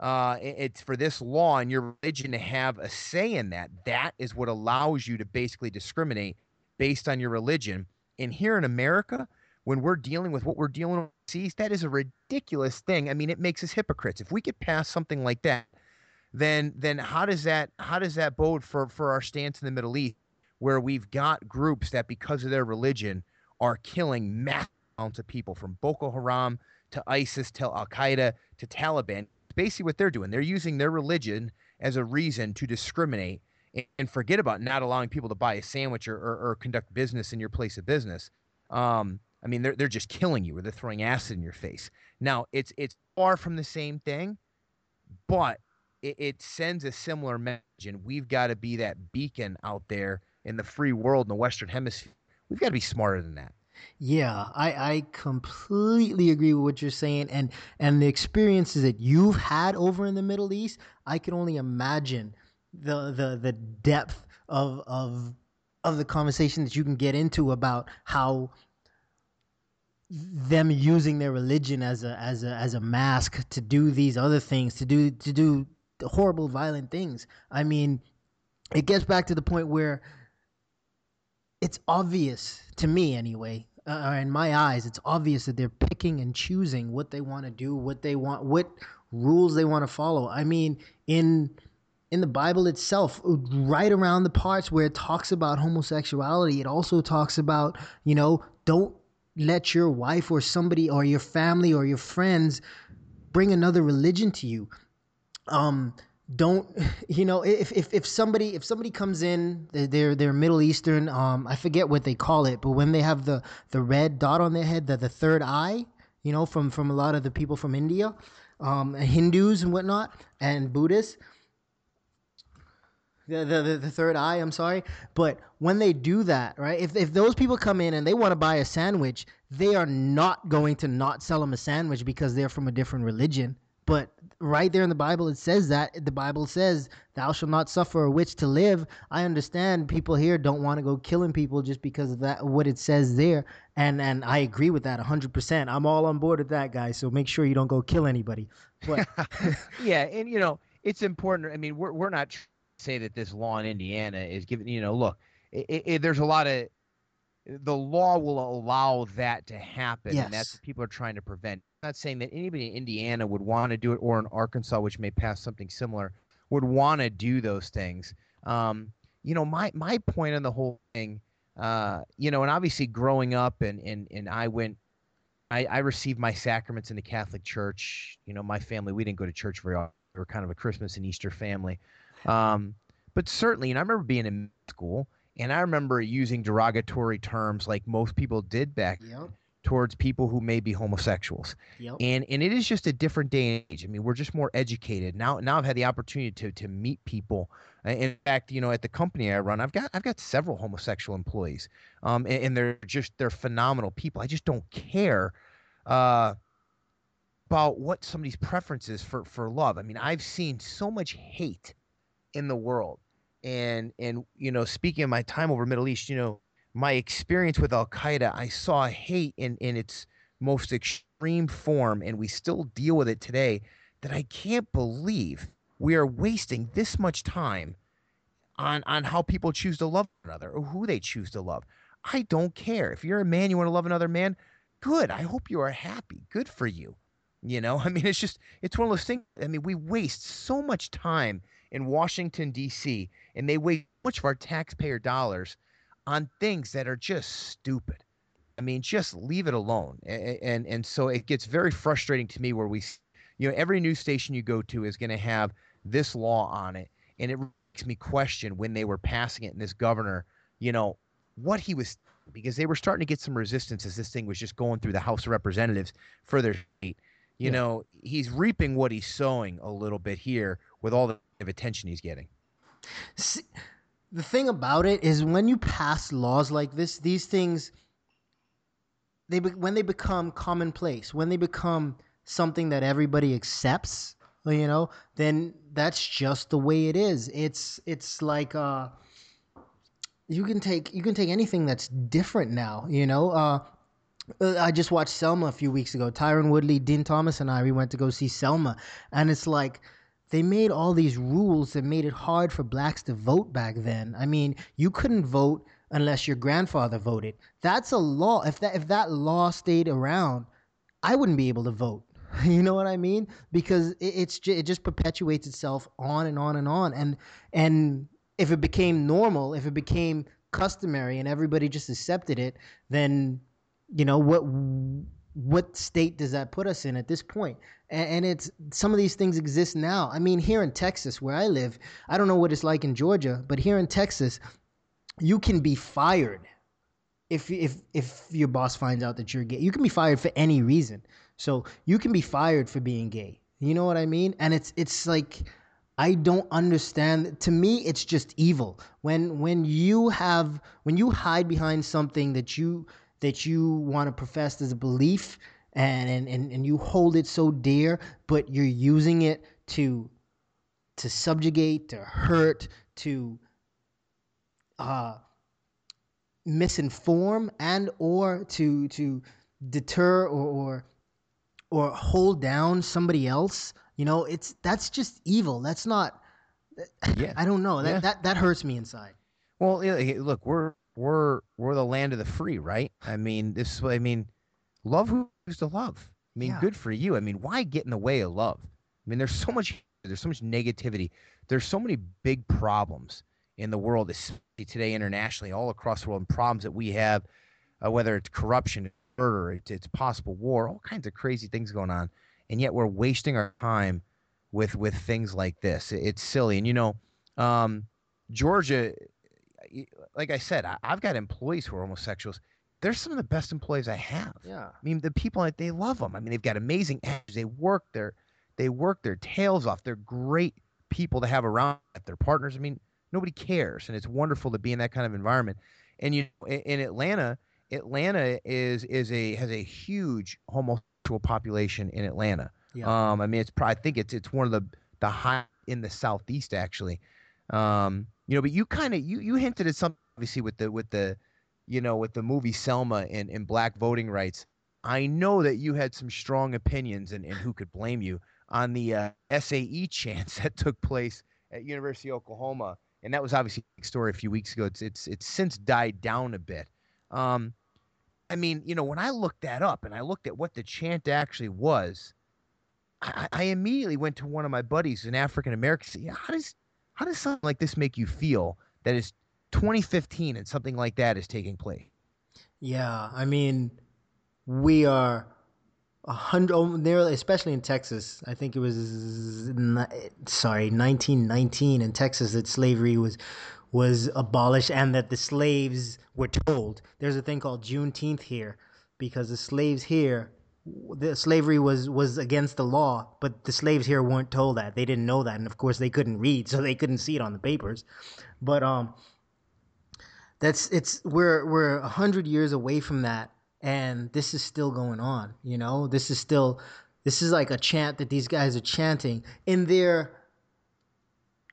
uh, it's for this law and your religion to have a say in that. That is what allows you to basically discriminate based on your religion. And here in America, when we're dealing with what we're dealing with overseas, that is a ridiculous thing. I mean, it makes us hypocrites. If we could pass something like that, then then how does that how does that bode for for our stance in the Middle East, where we've got groups that because of their religion are killing massive amounts of people from Boko Haram to ISIS to Al Qaeda to Taliban basically what they're doing. They're using their religion as a reason to discriminate and, forget about not allowing people to buy a sandwich or, or, or conduct business in your place of business. Um, I mean, they're they're just killing you, or they're throwing acid in your face. Now, it's it's far from the same thing, but it, it sends a similar message, and we've got to be that beacon out there in the free world in the Western Hemisphere. We've got to be smarter than that. Yeah, I, I completely agree with what you're saying, and and the experiences that you've had over in the Middle East, I can only imagine the the the depth of of of the conversation that you can get into about how them using their religion as a as a as a mask to do these other things to do to do horrible violent things. I mean it gets back to the point where it's obvious to me anyway uh, in my eyes it's obvious that they're picking and choosing what they want to do what they want what rules they want to follow. I mean in in the bible itself right around the parts where it talks about homosexuality it also talks about you know don't let your wife or somebody or your family or your friends bring another religion to you. Um don't you know if, if if somebody if somebody comes in they're they're middle eastern um i forget what they call it but when they have the the red dot on their head the, the third eye you know from from a lot of the people from india um hindus and whatnot and buddhists the, the, the third eye i'm sorry but when they do that right if, if those people come in and they want to buy a sandwich they are not going to not sell them a sandwich because they're from a different religion but right there in the bible it says that the bible says thou shalt not suffer a witch to live. I understand people here don't want to go killing people just because of that what it says there and and i agree with that 100% i'm all on board with that guys so make sure you don't go kill anybody. But yeah and you know it's important i mean we're, we're not say that this law in Indiana is giving, you know, look, it, it, there's a lot of, the law will allow that to happen. Yes. And that's what people are trying to prevent. I'm not saying that anybody in Indiana would want to do it or in Arkansas, which may pass something similar, would want to do those things. Um, you know, my, my point on the whole thing, uh, you know, and obviously growing up and, and, and I went, I, I received my sacraments in the Catholic Church. You know, my family, we didn't go to church very often. We were kind of a Christmas and Easter family. Um, but certainly, and I remember being in school, and I remember using derogatory terms like most people did back yep. towards people who may be homosexuals. Yep. And and it is just a different day and age. I mean, we're just more educated now. Now I've had the opportunity to to meet people. In fact, you know, at the company I run, I've got I've got several homosexual employees, um, and, and they're just they're phenomenal people. I just don't care. Uh, about what somebody's preferences for for love. I mean, I've seen so much hate in the world. And and you know, speaking of my time over Middle East, you know, my experience with Al Qaeda, I saw hate in in its most extreme form, and we still deal with it today. That I can't believe we are wasting this much time on on how people choose to love another or who they choose to love. I don't care if you're a man, you want to love another man. Good. I hope you are happy. Good for you. You know, I mean, it's just it's one of those things. I mean, we waste so much time in Washington, D.C., and they waste much of our taxpayer dollars on things that are just stupid. I mean, just leave it alone. And, and, and so it gets very frustrating to me where we, you know, every news station you go to is going to have this law on it. And it makes me question when they were passing it and this governor, you know, what he was, because they were starting to get some resistance as this thing was just going through the House of Representatives for their state. You yeah. know, he's reaping what he's sowing a little bit here with all the of attention he's getting. See, the thing about it is when you pass laws like this, these things they be, when they become commonplace, when they become something that everybody accepts, you know, then that's just the way it is. It's it's like uh you can take you can take anything that's different now, you know. Uh I just watched Selma a few weeks ago. Tyron Woodley, Din Thomas, and I we went to go see Selma, and it's like they made all these rules that made it hard for blacks to vote back then. I mean, you couldn't vote unless your grandfather voted. That's a law. If that if that law stayed around, I wouldn't be able to vote. You know what I mean? Because it, it's it just perpetuates itself on and on and on. And and if it became normal, if it became customary, and everybody just accepted it, then you know what what state does that put us in at this point? And, it's some of these things exist now. I mean, here in Texas, where I live, I don't know what it's like in Georgia, but here in Texas, you can be fired if if if your boss finds out that you're gay. You can be fired for any reason. So you can be fired for being gay. You know what I mean? And it's it's like I don't understand. To me, it's just evil. When when you have when you hide behind something that you that you want to profess as a belief and, and and you hold it so dear, but you're using it to to subjugate, to hurt, to uh, misinform and or to to deter or, or or hold down somebody else you know it's that's just evil that's not yeah. i don't know that yeah. that that hurts me inside well look we're we're we're the land of the free right? I mean this i mean love who's to love? I mean yeah. good for you. I mean why get in the way of love? I mean there's so much there's so much negativity. There's so many big problems in the world especially today internationally all across the world and problems that we have uh, whether it's corruption murder it's, it's possible war all kinds of crazy things going on. And yet we're wasting our time with with things like this. It's silly. And you know um, georgia like i said I, i've got employees who are homosexuals. They're some of the best employees i have. Yeah. I mean the people they love them i mean they've got amazing edge they work their they work their tails off. They're great people to have around at their partners. I mean nobody cares and it's wonderful to be in that kind of environment. And you in atlanta atlanta is is a has a huge homosexual population in atlanta. Yeah. um i mean it's probably, i think it's it's one of the the high in the southeast actually. Um you know but you kind of you you hinted at something obviously with the with the you know with the movie selma and, and black voting rights i know that you had some strong opinions and, and who could blame you on the uh, sae chants that took place at university of oklahoma and that was obviously a story a few weeks ago. It's it's it's since died down a bit. Um, I mean, you know, when I looked that up and I looked at what the chant actually was, I, I immediately went to one of my buddies, an African American. Yeah, how does how does something like this make you feel? That is 2015 and something like that is taking place. Yeah, I mean, we are a hundred oh, nearly especially in texas i think it was sorry 1919 in texas that slavery was was abolished and that the slaves were told. There's a thing called juneteenth here because the slaves here the slavery was was against the law but the slaves here weren't told that. They didn't know that and of course they couldn't read so they couldn't see it on the papers. But um that's it's we're we're a hundred years away from that and this is still going on you know? This is still this is like a chant that these guys are chanting in their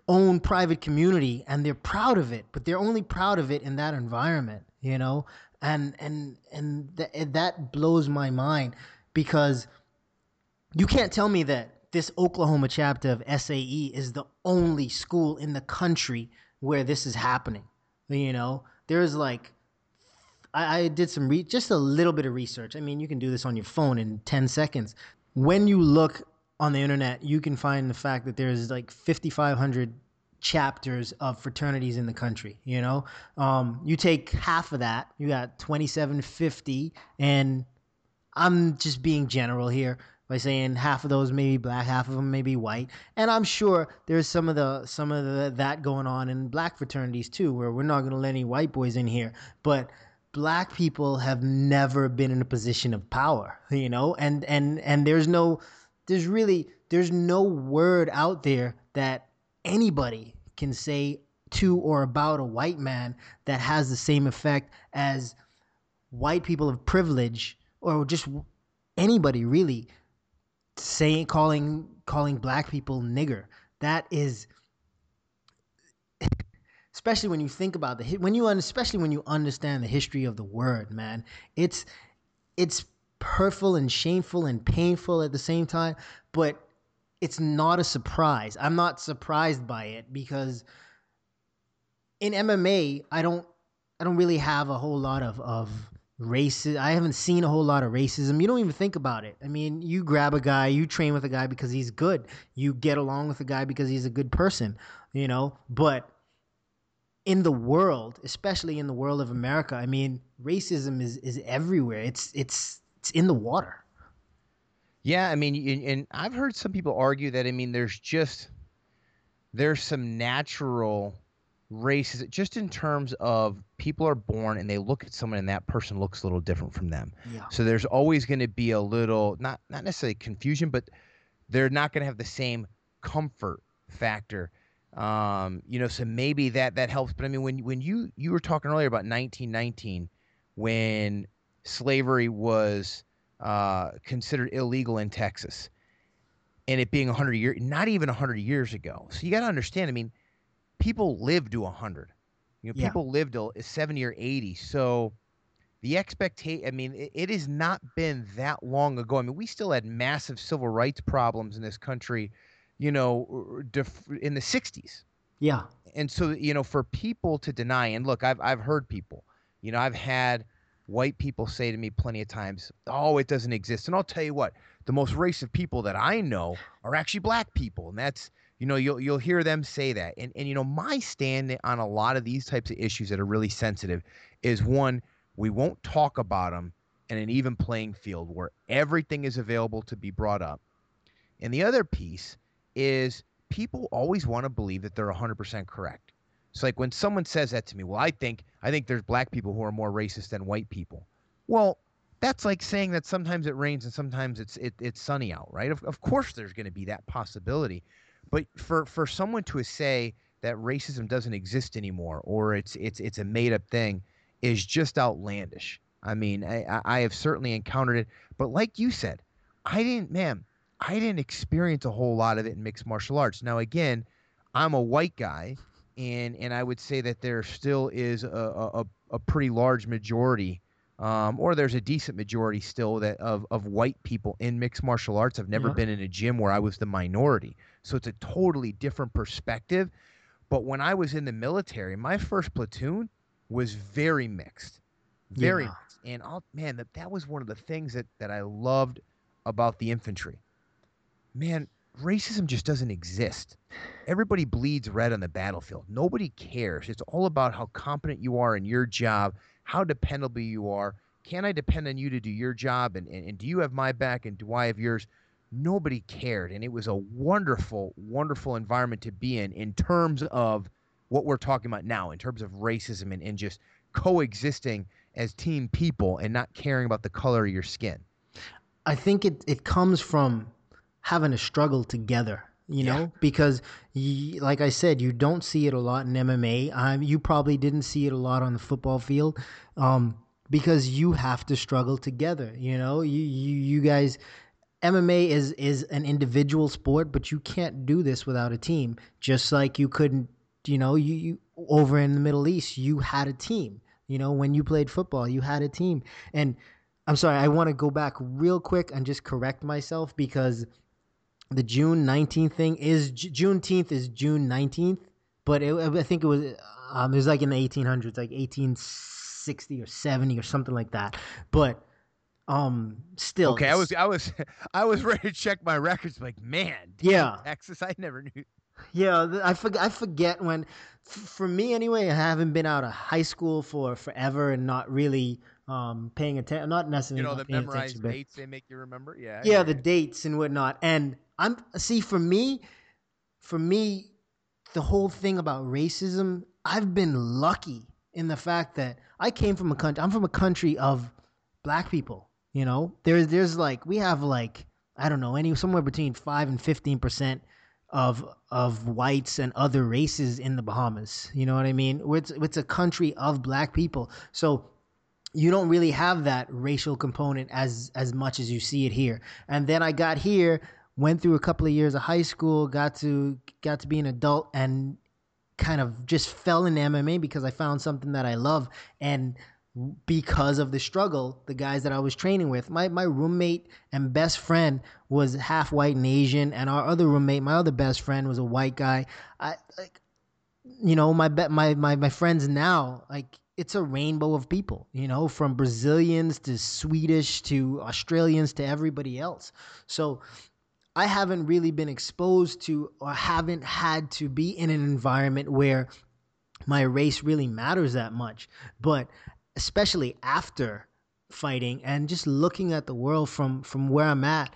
own private community and they're proud of it but they're only proud of it in that environment you know? And and and th- that blows my mind because you can't tell me that this Oklahoma chapter of SAE is the only school in the country where this is happening you know there's like I, I did some re- just a little bit of research. I mean, you can do this on your phone in 10 seconds. When you look on the internet, you can find the fact that there's like 5,500 chapters of fraternities in the country. You know, um, you take half of that, you got 2750, and I'm just being general here by saying half of those may be black, half of them may be white, and I'm sure there's some of the some of the, that going on in black fraternities too, where we're not going to let any white boys in here, but black people have never been in a position of power, you know, and and and there's no there's really there's no word out there that anybody can say to or about a white man that has the same effect as white people of privilege or just anybody really saying calling calling black people nigger that is especially when you think about the when you especially when you understand the history of the word, man. It's it's hurtful and shameful and painful at the same time, but it's not a surprise. I'm not surprised by it because in MMA, I don't I don't really have a whole lot of of races. I haven't seen a whole lot of racism. You don't even think about it. I mean, you grab a guy, you train with a guy because he's good. You get along with a guy because he's a good person, you know? But in the world, especially in the world of America, I mean, racism is is everywhere. It's it's it's in the water. Yeah, I mean, and I've heard some people argue that I mean, there's just there's some natural races just in terms of people are born and they look at someone and that person looks a little different from them. Yeah. So there's always going to be a little not not necessarily confusion, but they're not going to have the same comfort factor um, you know, so maybe that that helps. But I mean, when when you you were talking earlier about 1919, when slavery was uh, considered illegal in Texas, and it being 100 years, not even 100 years ago. So you got to understand. I mean, people live to 100. You know, Yeah. people live to 70 or 80. So the expectation, I mean, it, it has not been that long ago. I mean, we still had massive civil rights problems in this country, you know, def- in the 60s Yeah. and so you know for people to deny and look i've i've heard people you know i've had white people say to me plenty of times oh it doesn't exist and i'll tell you what the most racist people that i know are actually black people and that's you know you'll you'll hear them say that and and you know my stand on a lot of these types of issues that are really sensitive is one we won't talk about them in an even playing field where everything is available to be brought up and the other piece is people always want to believe that they're 100% correct. It's like when someone says that to me, well, I think I think there's black people who are more racist than white people. Well, that's like saying that sometimes it rains and sometimes it's it, it's sunny out, right? Of, of course there's going to be that possibility. But for for someone to say that racism doesn't exist anymore or it's it's it's a made up thing is just outlandish. I mean, I, I- have certainly encountered it, but like you said, I didn't, man, I didn't experience a whole lot of it in mixed martial arts. Now, again, I'm a white guy, and and I would say that there still is a, a- a pretty large majority, um, or there's a decent majority still that of of white people in mixed martial arts. I've never Yeah. been in a gym where I was the minority, so it's a totally different perspective. But when I was in the military, my first platoon was very mixed, very Yeah. mixed. And I'll, man, that that was one of the things that that I loved about the infantry. Man, racism just doesn't exist. Everybody bleeds red on the battlefield. Nobody cares. It's all about how competent you are in your job, how dependable you are. Can I depend on you to do your job? And, and, and do you have my back? And do I have yours? Nobody cared. And it was a wonderful, wonderful environment to be in, in terms of what we're talking about now, in terms of racism and, and just coexisting as team people and not caring about the color of your skin. I think it, it comes from having to struggle together, you Yeah. know, because y like I said, you don't see it a lot in MMA. Um, you probably didn't see it a lot on the football field, um, because you have to struggle together. You know, you you, you guys. MMA is is an individual sport, but you can't do this without a team. Just like you couldn't, you know, you, you over in the Middle East, you had a team. You know, when you played football, you had a team. And I'm sorry, I want to go back real quick and just correct myself because the June 19th thing is J- Juneteenth is June 19th, but it, I think it was um, it was like in the 1800s, like 1860 or 70 or something like that. But um, still, Okay, I was I was I was ready to check my records. Like, man, damn, Yeah. Texas. I never knew. Yeah, I forget. I forget when. For me, anyway, I haven't been out of high school for forever and not really um, paying attention. Not necessarily You know the memorized dates they make you remember. Yeah. Yeah, the dates and whatnot. And I'm see for me, for me, the whole thing about racism. I've been lucky in the fact that I came from a country. I'm from a country of black people. You know, there's there's like we have like I don't know any somewhere between five and fifteen percent of of whites and other races in the Bahamas. You know what I mean? It's it's a country of black people. So you don't really have that racial component as as much as you see it here. And then I got here, went through a couple of years of high school, got to got to be an adult and kind of just fell into MMA because I found something that I love and because of the struggle, the guys that I was training with, my my roommate and best friend was half white and Asian, and our other roommate, my other best friend, was a white guy. I like, you know, my my my my friends now, like it's a rainbow of people, you know, from Brazilians to Swedish to Australians to everybody else. So I haven't really been exposed to or haven't had to be in an environment where my race really matters that much. But especially after fighting and just looking at the world from from where I'm at,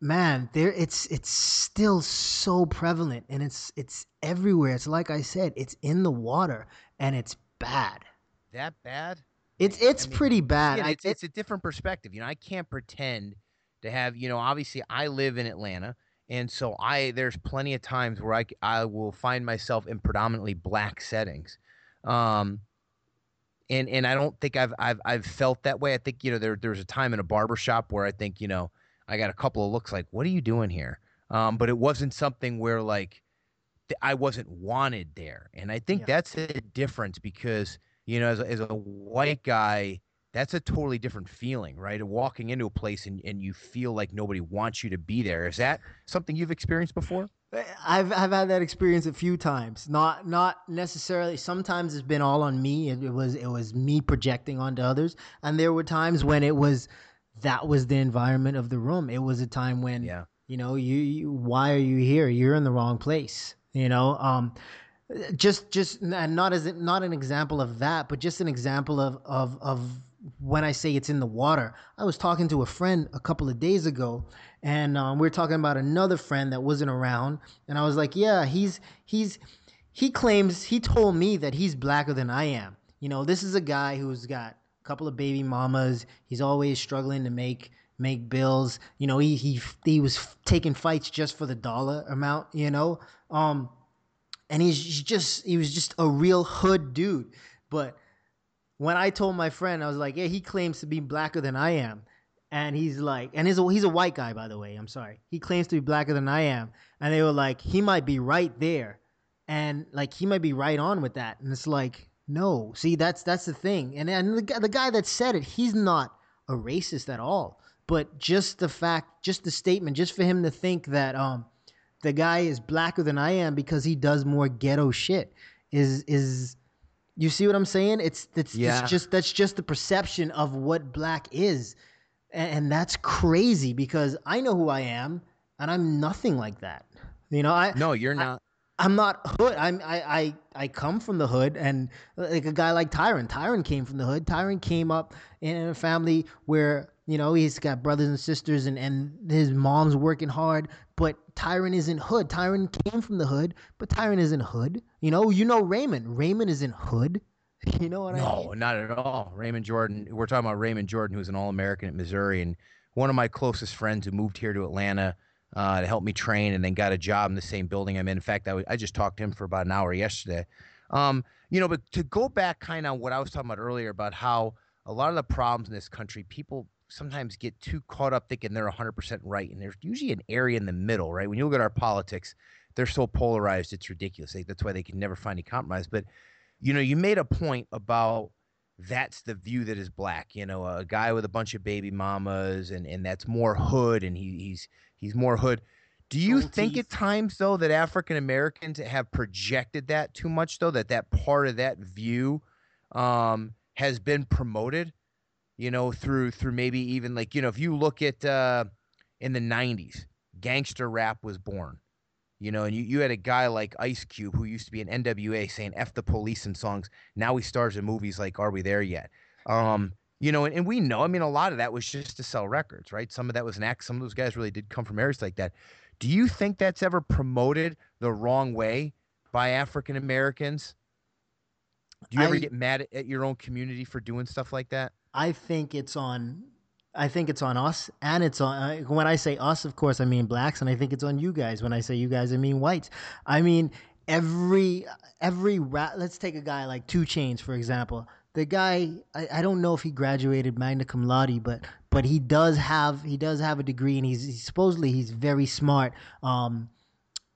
man, there it's it's still so prevalent and it's it's everywhere. It's like I said, it's in the water and it's bad. that bad. It's it's I mean, pretty bad. Again, I- it's, it's a different perspective. You know, I can't pretend to have. You know, obviously, I live in Atlanta, and so I there's plenty of times where I, I will find myself in predominantly black settings, um, and and I don't think I've I've I've felt that way. I think you know there there's a time in a barber shop where I think you know I got a couple of looks like what are you doing here? Um, but it wasn't something where like th- I wasn't wanted there, and I think Yeah. that's a difference because you know as a, as a white guy. That's a totally different feeling, right? Walking into a place and, and you feel like nobody wants you to be there. Is that something you've experienced before? I've I've had that experience a few times. Not not necessarily. Sometimes it's been all on me. It, it was it was me projecting onto others, and there were times when it was that was the environment of the room. It was a time when Yeah. you know you, you why are you here? You're in the wrong place. You know. Um, just just and not as not an example of that, but just an example of of of when I say it's in the water. I was talking to a friend a couple of days ago, and um, we were talking about another friend that wasn't around, and I was like, yeah, he's he's he claims he told me that he's blacker than I am. You know, this is a guy who's got a couple of baby mamas. He's always struggling to make make bills. You know, he he he was taking fights just for the dollar amount. You know, um, and he's just he was just a real hood dude. But when I told my friend, I was like, yeah, he claims to be blacker than I am. And he's like, and he's a, he's a white guy, by the way. I'm sorry. He claims to be blacker than I am. And they were like, he might be right there. And like, he might be right on with that. And it's like, no, see, that's, that's the thing. And, and the, the guy that said it, he's not a racist at all. But just the fact, just the statement, just for him to think that, um, the guy is blacker than I am because he does more ghetto shit is, is, you see what I'm saying? It's it's, Yeah. it's just that's just the perception of what black is, and, and that's crazy because I know who I am, and I'm nothing like that. You know, I No, you're not. I'm not hood. I'm I, I I come from the hood, and like a guy like Tyron. Tyron came from the hood. Tyron came up in a family where you know he's got brothers and sisters, and and his mom's working hard. But Tyron isn't hood. Tyron came from the hood, but Tyron isn't hood. You know, you know Raymond. Raymond isn't hood. You know what I mean? No, not at all. Raymond Jordan. We're talking about Raymond Jordan, who's an All American at Missouri, and one of my closest friends who moved here to Atlanta uh, to help me train, and then got a job in the same building I'm in. In fact, I, I just talked to him for about an hour yesterday. Um, you know, but to go back kind of what I was talking about earlier about how a lot of the problems in this country, people sometimes get too caught up thinking they're 100% right, and there's usually an area in the middle, right? When you look at our politics, they're so polarized, it's ridiculous. They, that's why they can never find a compromise. But you know, you made a point about that's the view that is black. You know, a guy with a bunch of baby mamas, and and that's more hood, and he, he's he's more hood. Do you Gold think teeth. at times though that African Americans have projected that too much though that that part of that view um, has been promoted? You know, through through maybe even like you know if you look at uh, in the '90s, gangster rap was born. You know, and you, you had a guy like Ice Cube who used to be an NWA saying F the police in songs. Now he stars in movies like Are We There Yet? Um, you know, and, and we know, I mean, a lot of that was just to sell records, right? Some of that was an act. Some of those guys really did come from areas like that. Do you think that's ever promoted the wrong way by African Americans? Do you ever I- get mad at, at your own community for doing stuff like that? I think it's on. I think it's on us, and it's on. Uh, when I say us, of course, I mean blacks, and I think it's on you guys. When I say you guys, I mean whites. I mean every every rap. Let's take a guy like 2 Chainz for example. The guy, I, I don't know if he graduated magna cum laude, but but he does have he does have a degree, and he's, he's supposedly he's very smart. Um,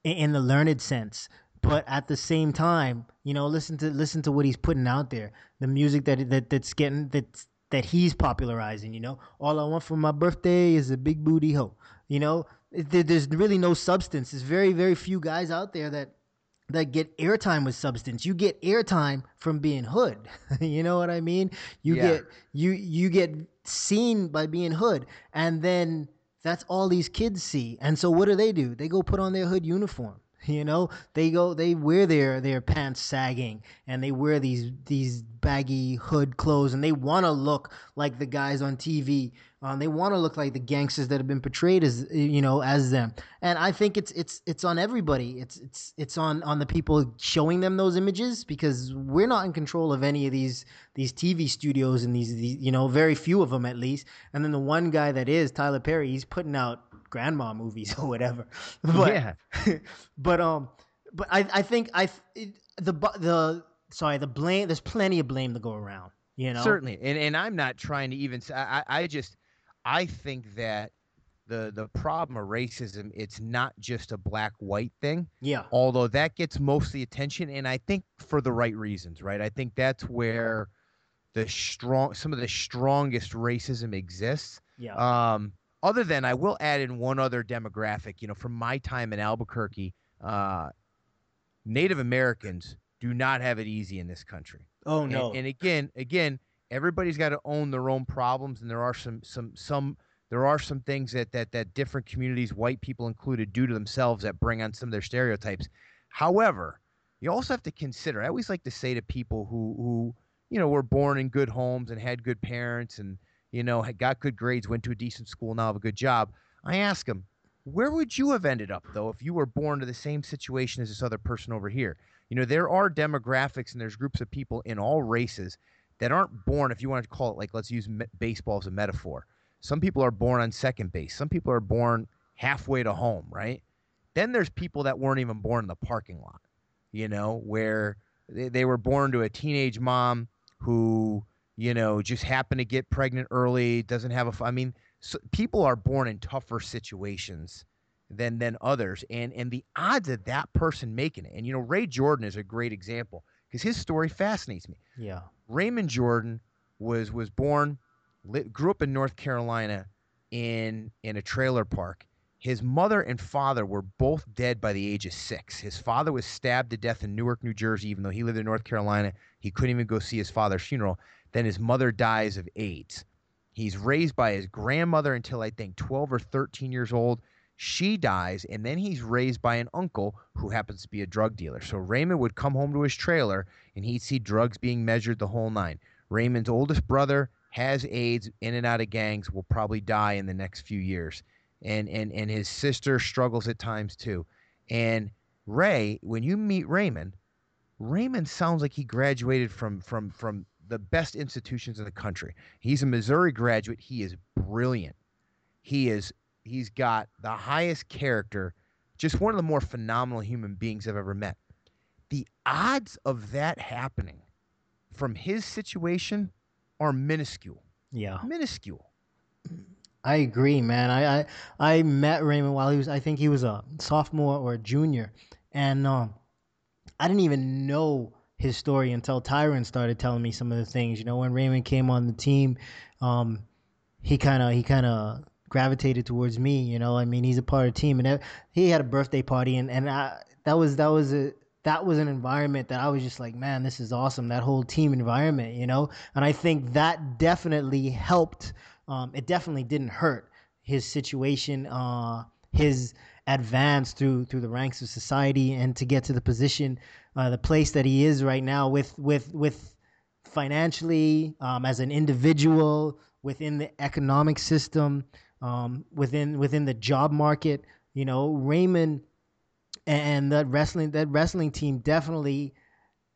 in, in the learned sense but at the same time you know listen to listen to what he's putting out there the music that that that's getting that's that he's popularizing you know? All i want for my birthday is a big booty hoe you know? There- there's really no substance. There's very very few guys out there that that get airtime with substance. You get airtime from being hood you know what i mean? You Yeah. get you you get seen by being hood and then that's all these kids see. And so what do they do? They go put on their hood uniform you know they go they wear their their pants sagging and they wear these these baggy hood clothes and they want to look like the guys on tv um, they want to look like the gangsters that have been portrayed as you know as them. And i think it's it's it's on everybody. It's it's it's on on the people showing them those images because we're not in control of any of these these tv studios and these, these you know very few of them at least. And then the one guy that is tyler perry he's putting out grandma movies or whatever but yeah. but um but i i think i it, the the sorry the blame there's plenty of blame to go around You know, certainly, and and I'm not trying to even. I I just I think that the the problem of racism it's not just a black white thing. Yeah. Although that gets most of the attention, and I think for the right reasons, right? I think that's where the strong some of the strongest racism exists. Yeah. Um, other than I will add in one other demographic. You know, from my time in Albuquerque, uh, Native Americans do not have it easy in this country. Oh And- no. And, again, again, everybody's got to own their own problems, and there are some some some there are some things that that that different communities, white people included, do to themselves that bring on some of their stereotypes. However, you also have to consider. I always like to say to people who who you know were born in good homes and had good parents and you know got good grades, went to a decent school, now have a good job. I ask them, where would you have ended up though if you were born to the same situation as this other person over here? You know, there are demographics and there's groups of people in all races that aren't born, if you want to call it like, let's use me- baseball as a metaphor. Some people are born on second base. Some people are born halfway to home, right? Then there's people that weren't even born in the parking lot, you know, where they, they were born to a teenage mom who, you know, just happen to get pregnant early, doesn't have a. I mean, so people are born in tougher situations than than others and and the odds of that person making it and you know ray jordan is a great example because his story fascinates me yeah. raymond jordan was was born li- grew up in north carolina in in a trailer park his mother and father were both dead by the age of six his father was stabbed to death in newark new jersey even though he lived in north carolina he couldn't even go see his father's funeral then his mother dies of aids he's raised by his grandmother until i think 12 or 13 years old she dies, and then he's raised by an uncle who happens to be a drug dealer. So Raymond would come home to his trailer and he'd see drugs being measured the whole nine. Raymond's oldest brother has AIDS, in and out of gangs, will probably die in the next few years. And and and his sister struggles at times too. And Ray, when you meet Raymond, Raymond sounds like he graduated from from from the best institutions in the country. He's a Missouri graduate. He is brilliant. He is he's got the highest character, just one of the more phenomenal human beings I've ever met. The odds of that happening from his situation are minuscule. Yeah. Minuscule. I agree, man. I, I I met Raymond while he was I think he was a sophomore or a junior, and um, I didn't even know his story until Tyron started telling me some of the things. You know, when Raymond came on the team, um, he kind of he kind of gravitated towards me. You know, I mean, he's a part of the team, and he had a birthday party, and and I, that was that was a that was an environment that I was just like, man, this is awesome. That whole team environment, you know, and I think that definitely helped. Um, it definitely didn't hurt his situation, uh, his advance through through the ranks of society, and to get to the position, uh, the place that he is right now, with with with financially, um, as an individual, within the economic system, um, within within the job market. You know, Raymond and that wrestling that wrestling team definitely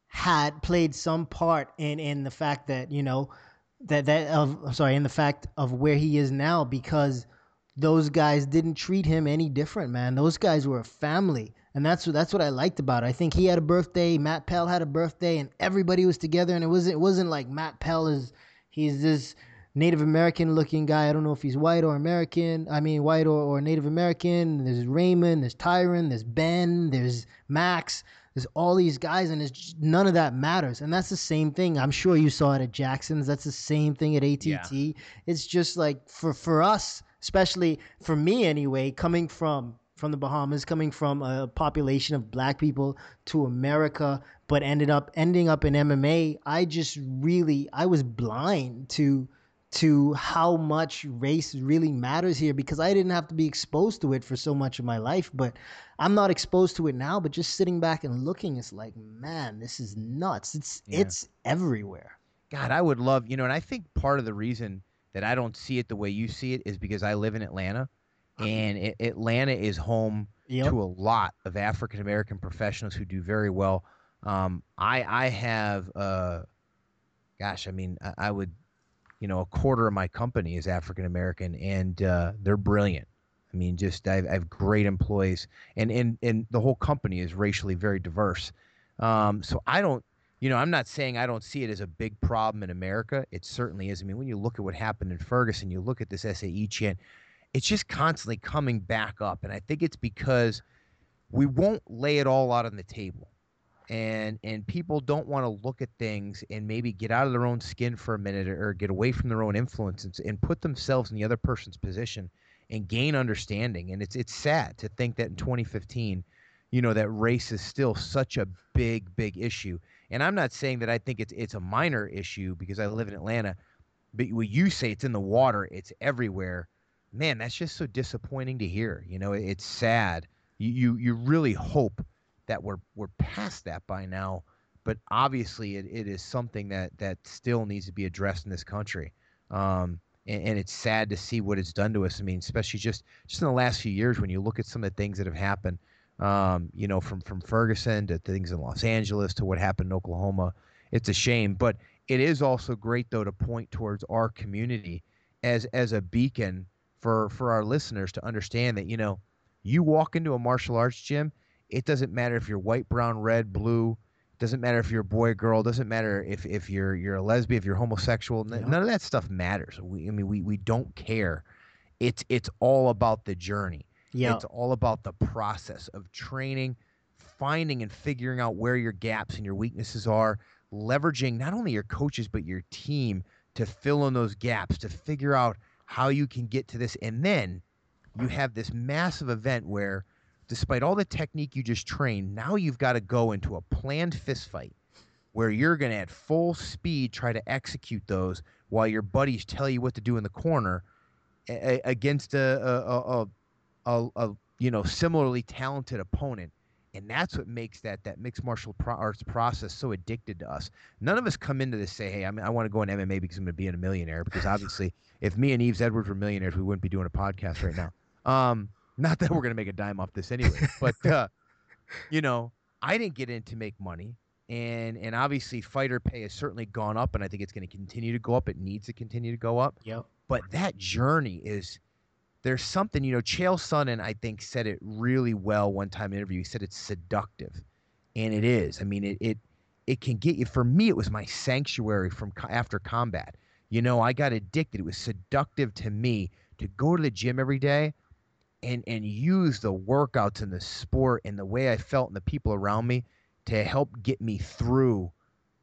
had played some part in in the fact that you know that that of sorry in the fact of where he is now because those guys didn't treat him any different man those guys were a family and that's what that's what I liked about it I think he had a birthday Matt Pell had a birthday and everybody was together and it wasn't it wasn't like Matt Pell is he's this Native American looking guy. I don't know if he's white or American. I mean, white or, or Native American. There's Raymond, there's Tyron, there's Ben, there's Max. There's all these guys, and it's just, none of that matters. And that's the same thing. I'm sure you saw it at Jackson's. That's the same thing at ATT. It's just like for for us, especially for me anyway, coming from from the Bahamas, coming from a population of black people to America, but ended up ending up in MMA. I just really I was blind to to how much race really matters here because I didn't have to be exposed to it for so much of my life, but I'm not exposed to it now, but just sitting back and looking it's like, man, this is nuts. It's Yeah. it's everywhere. God, I would love, you know, and I think part of the reason that I don't see it the way you see it is because I live in Atlanta, and it, Atlanta is home Yep. to a lot of African American professionals who do very well. Um, I I have, uh, gosh, I mean, I, I would, you know, a quarter of my company is African American, and uh, they're brilliant. I mean, just I have, I have great employees, and and and the whole company is racially very diverse. Um, so I don't you know, I'm not saying I don't see it as a big problem in America. It certainly is. I mean, when you look at what happened in Ferguson, you look at this SAE chant, it's just constantly coming back up. And I think it's because we won't lay it all out on the table. And and people don't want to look at things and maybe get out of their own skin for a minute or get away from their own influence and, put themselves in the other person's position and gain understanding. And it's it's sad to think that in 2015, you know, that race is still such a big, big issue. And I'm not saying that I think it's it's a minor issue because I live in Atlanta, but when you say it's in the water, it's everywhere. Man, that's just so disappointing to hear. You know, it's sad. You you, you really hope that we're we're past that by now, but obviously it, it is something that that still needs to be addressed in this country. Um, and, and, it's sad to see what it's done to us. I mean, especially just just in the last few years when you look at some of the things that have happened um, you know, from from Ferguson to things in Los Angeles to what happened in Oklahoma. It's a shame, but it is also great though to point towards our community as as a beacon for for our listeners to understand that you know, you walk into a martial arts gym, it doesn't matter if you're white, brown, red, blue. Doesn't matter if you're a boy, girl. Doesn't matter if, if you're you're a lesbian, if you're homosexual. Yeah. None of that stuff matters. We, I mean, we, we don't care. It's it's all about the journey yeah. It's all about the process of training, finding and figuring out where your gaps and your weaknesses are, leveraging not only your coaches but your team to fill in those gaps, to figure out how you can get to this. And then you have this massive event where despite all the technique you just trained, now you've got to go into a planned fist fight where you're going to at full speed try to execute those while your buddies tell you what to do in the corner a- against a, a, a, a, a you know similarly talented opponent and that's what makes that that mixed martial pro- arts process so addicted to us. None of us come into this say, "Hey, I mean, I want to go in MMA because I'm going to be in a millionaire." Because obviously, if me and Yves Edwards were millionaires, we wouldn't be doing a podcast right now. Um, not that we're going to make a dime off this anyway, but uh, you know, I didn't get in to make money, and and obviously, fighter pay has certainly gone up, and I think it's going to continue to go up. It needs to continue to go up. Yep. But that journey is there's something, you know, Chael Sonnen, I think, said it really well one time in an interview. He said it's seductive. And it is. I mean, it, it, it can get you. For me, it was my sanctuary from after combat. You know, I got addicted. It was seductive to me to go to the gym every day and, and use the workouts and the sport and the way I felt and the people around me to help get me through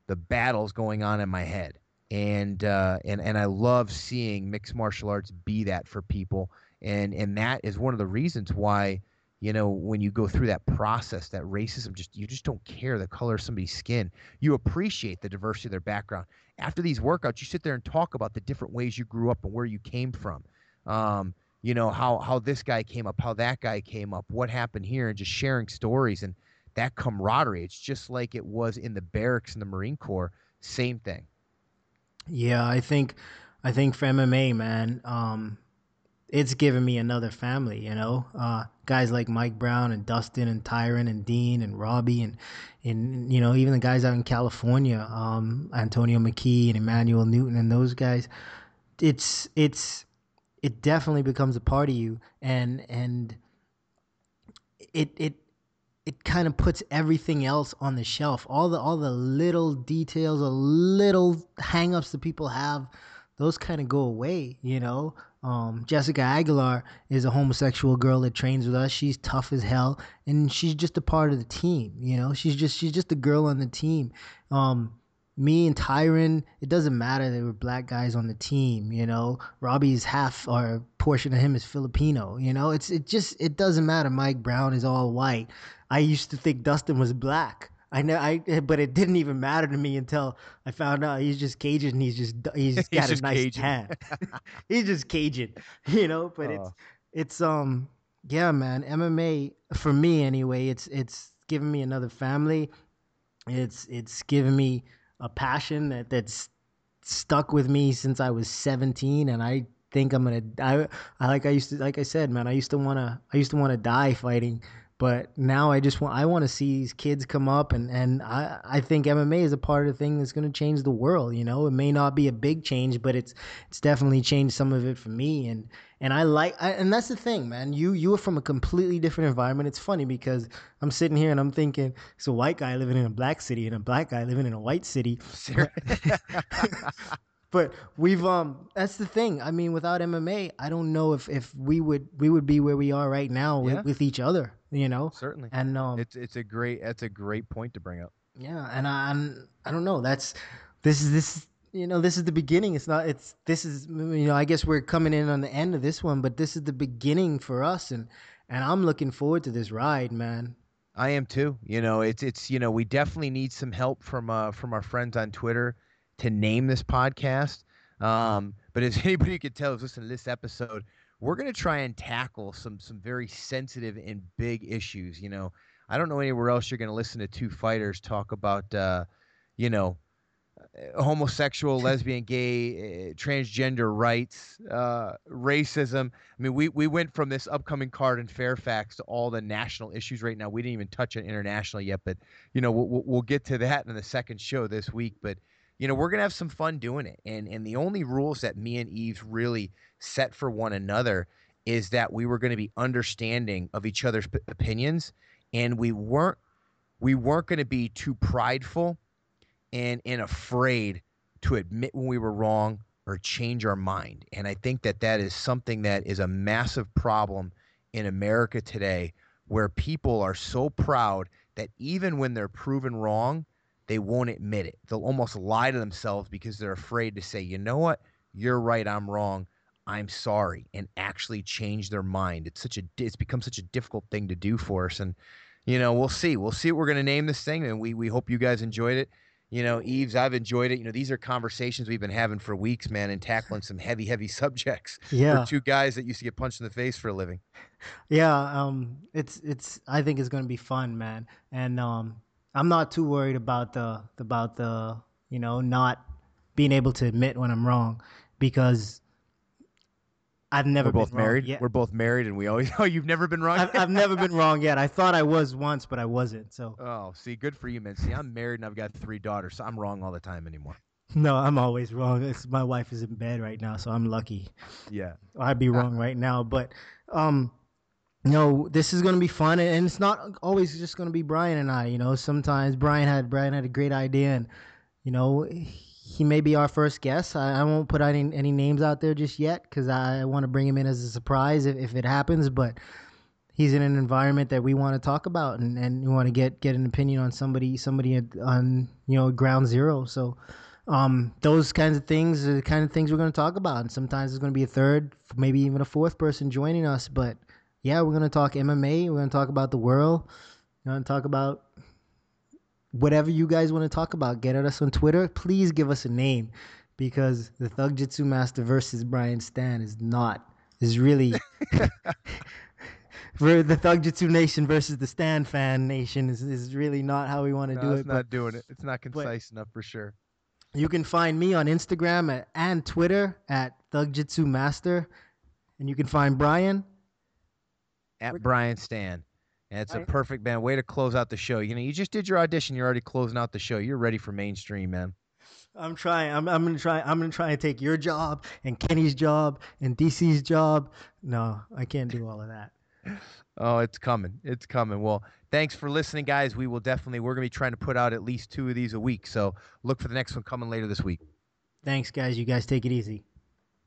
the battles going on in my head. And, uh, and, and I love seeing mixed martial arts be that for people and and that is one of the reasons why you know when you go through that process that racism just you just don't care the color of somebody's skin. You appreciate the diversity of their background. After these workouts you sit there and talk about the different ways you grew up and where you came from. Um, you know how how this guy came up how that guy came up what happened here and just sharing stories and that camaraderie. It's just like it was in the barracks in the marine corps. Same thing. Yeah i think i think for mma man um it's given me another family, you know. Uh, guys like Mike Brown and Dustin and Tyron and Dean and Robbie and and you know even the guys out in California, um, Antonio McKee and Emanuel Newton and those guys. It's it's it definitely becomes a part of you, and and it it it kind of puts everything else on the shelf. All the all the little details, the little hangups that people have, those kind of go away, you know. Um, Jessica Aguilar is a homosexual girl that trains with us. She's tough as hell, and she's just a part of the team. You know, she's just she's just a girl on the team. Um, me and Tyron, it doesn't matter. They were black guys on the team. You know, Robbie's half or portion of him is Filipino. You know, it's it just it doesn't matter. Mike Brown is all white. I used to think Dustin was black. I know, I but it didn't even matter to me until I found out he's just Cajun. And he's just he's, he's got a nice Cajun. tan. he's just Cajun, you know. But it's it's um yeah, man. MMA for me anyway. It's it's given me another family. It's it's given me a passion that that's stuck with me since I was 17, and I think I'm gonna. I, I like I used to like I said, man. I used to wanna I used to wanna die fighting But now I just want I want to see these kids come up and and I I think MMA is a part of the thing that's going to change the world. You know, it may not be a big change, but it's it's definitely changed some of it for me. And and I like I, and that's the thing, man. You you are from a completely different environment. It's funny because I'm sitting here and I'm thinking it's a white guy living in a black city and a black guy living in a white city. but we've um that's the thing i mean without mma i don't know if if we would we would be where we are right now with, Yeah. with each other you know Certainly. and um It's it's a great that's a great point to bring up. yeah and i I'm, i don't know that's this is this you know this is the beginning it's not it's this is you know i guess we're coming in on the end of this one but this is the beginning for us and and i'm looking forward to this ride man I am too. You know, it's it's you know we definitely need some help from uh from our friends on Twitter to name this podcast. Um, but as anybody could tell, who's listening to this episode, we're gonna try and tackle some some very sensitive and big issues. You know, I don't know anywhere else you're gonna listen to two fighters talk about uh, you know, uh, homosexual, lesbian, gay, uh, transgender rights, uh, racism. I mean, we, we went from this upcoming card in Fairfax to all the national issues right now. We didn't even touch on international yet, but you know, we'll, we'll- we'll get to that in the second show this week. But you know, we're gonna have some fun doing it. And and the only rules that me and Yves really set for one another is that we were going to be understanding of each other's p- opinions, and we weren't we weren't going to be too prideful and and afraid to admit when we were wrong or change our mind. And I think that that is something that is a massive problem in America today where people are so proud that even when they're proven wrong, they won't admit it. They'll almost lie to themselves because they're afraid to say, "You know what? You're right, I'm wrong. I'm sorry." And actually change their mind. It's such a it's become such a difficult thing to do for us and you know, we'll see. We'll see what we're going to name this thing and we we hope you guys enjoyed it you know, Yves, I've enjoyed it. You know, these are conversations we've been having for weeks, man, and tackling some heavy, heavy subjects yeah two guys that used to get punched in the face for a living. Yeah, um, it's it's. I think it's gonna be fun, man. And um, I'm not too worried about the about the you know not being able to admit when I'm wrong because I've never We're both married. yet. We're both married, and we always. Oh, you've never been wrong. I've, I've never been wrong yet. I thought I was once, but I wasn't. So oh, see, good for you, man. See, I'm married and I've got three daughters, so I'm wrong all the time anymore. no, I'm always wrong. It's, my wife is in bed right now, so I'm lucky. Yeah. I'd be wrong right now, but um, no, this is gonna be fun, and it's not always just gonna be Brian and I. You know, sometimes Brian had Brian had a great idea, and you know, he may be our first guest. I, I won't put any any names out there just yet because I want to bring him in as a surprise if, if it happens. But he's in an environment that we want to talk about, and, and we want to get get an opinion on somebody somebody on you know ground zero. So um, those kinds of things are the kind of things we're going to talk about. And sometimes there's going to be a third, maybe even a fourth person joining us. But yeah, we're going to talk MMA. We're going to talk about the world. We're going to talk about whatever you guys want to talk about. Get at us on Twitter. Please give us a name because the Thug Jitsu Master versus Brian Stann is not, is really. For the Thug Jitsu Nation versus the Stann Fan Nation is, is really not how we want to No, do it's it. It's not but- doing it. It's not concise enough for sure. you can find me on Instagram at, and Twitter at Thug Jitsu Master. And you can find Brian. At Brian Stann. And it's a perfect man way to close out the show. You know, you just did your audition. You're already closing out the show. You're ready for mainstream, man. I'm trying. I'm, I'm gonna try. I'm gonna try and take your job and Kenny's job and DC's job. No, I can't do all of that. Oh, it's coming. It's coming. Well, thanks for listening, guys. We will definitely, we're going to be trying to put out at least two of these a week. So look for the next one coming later this week. Thanks, guys. You guys take it easy.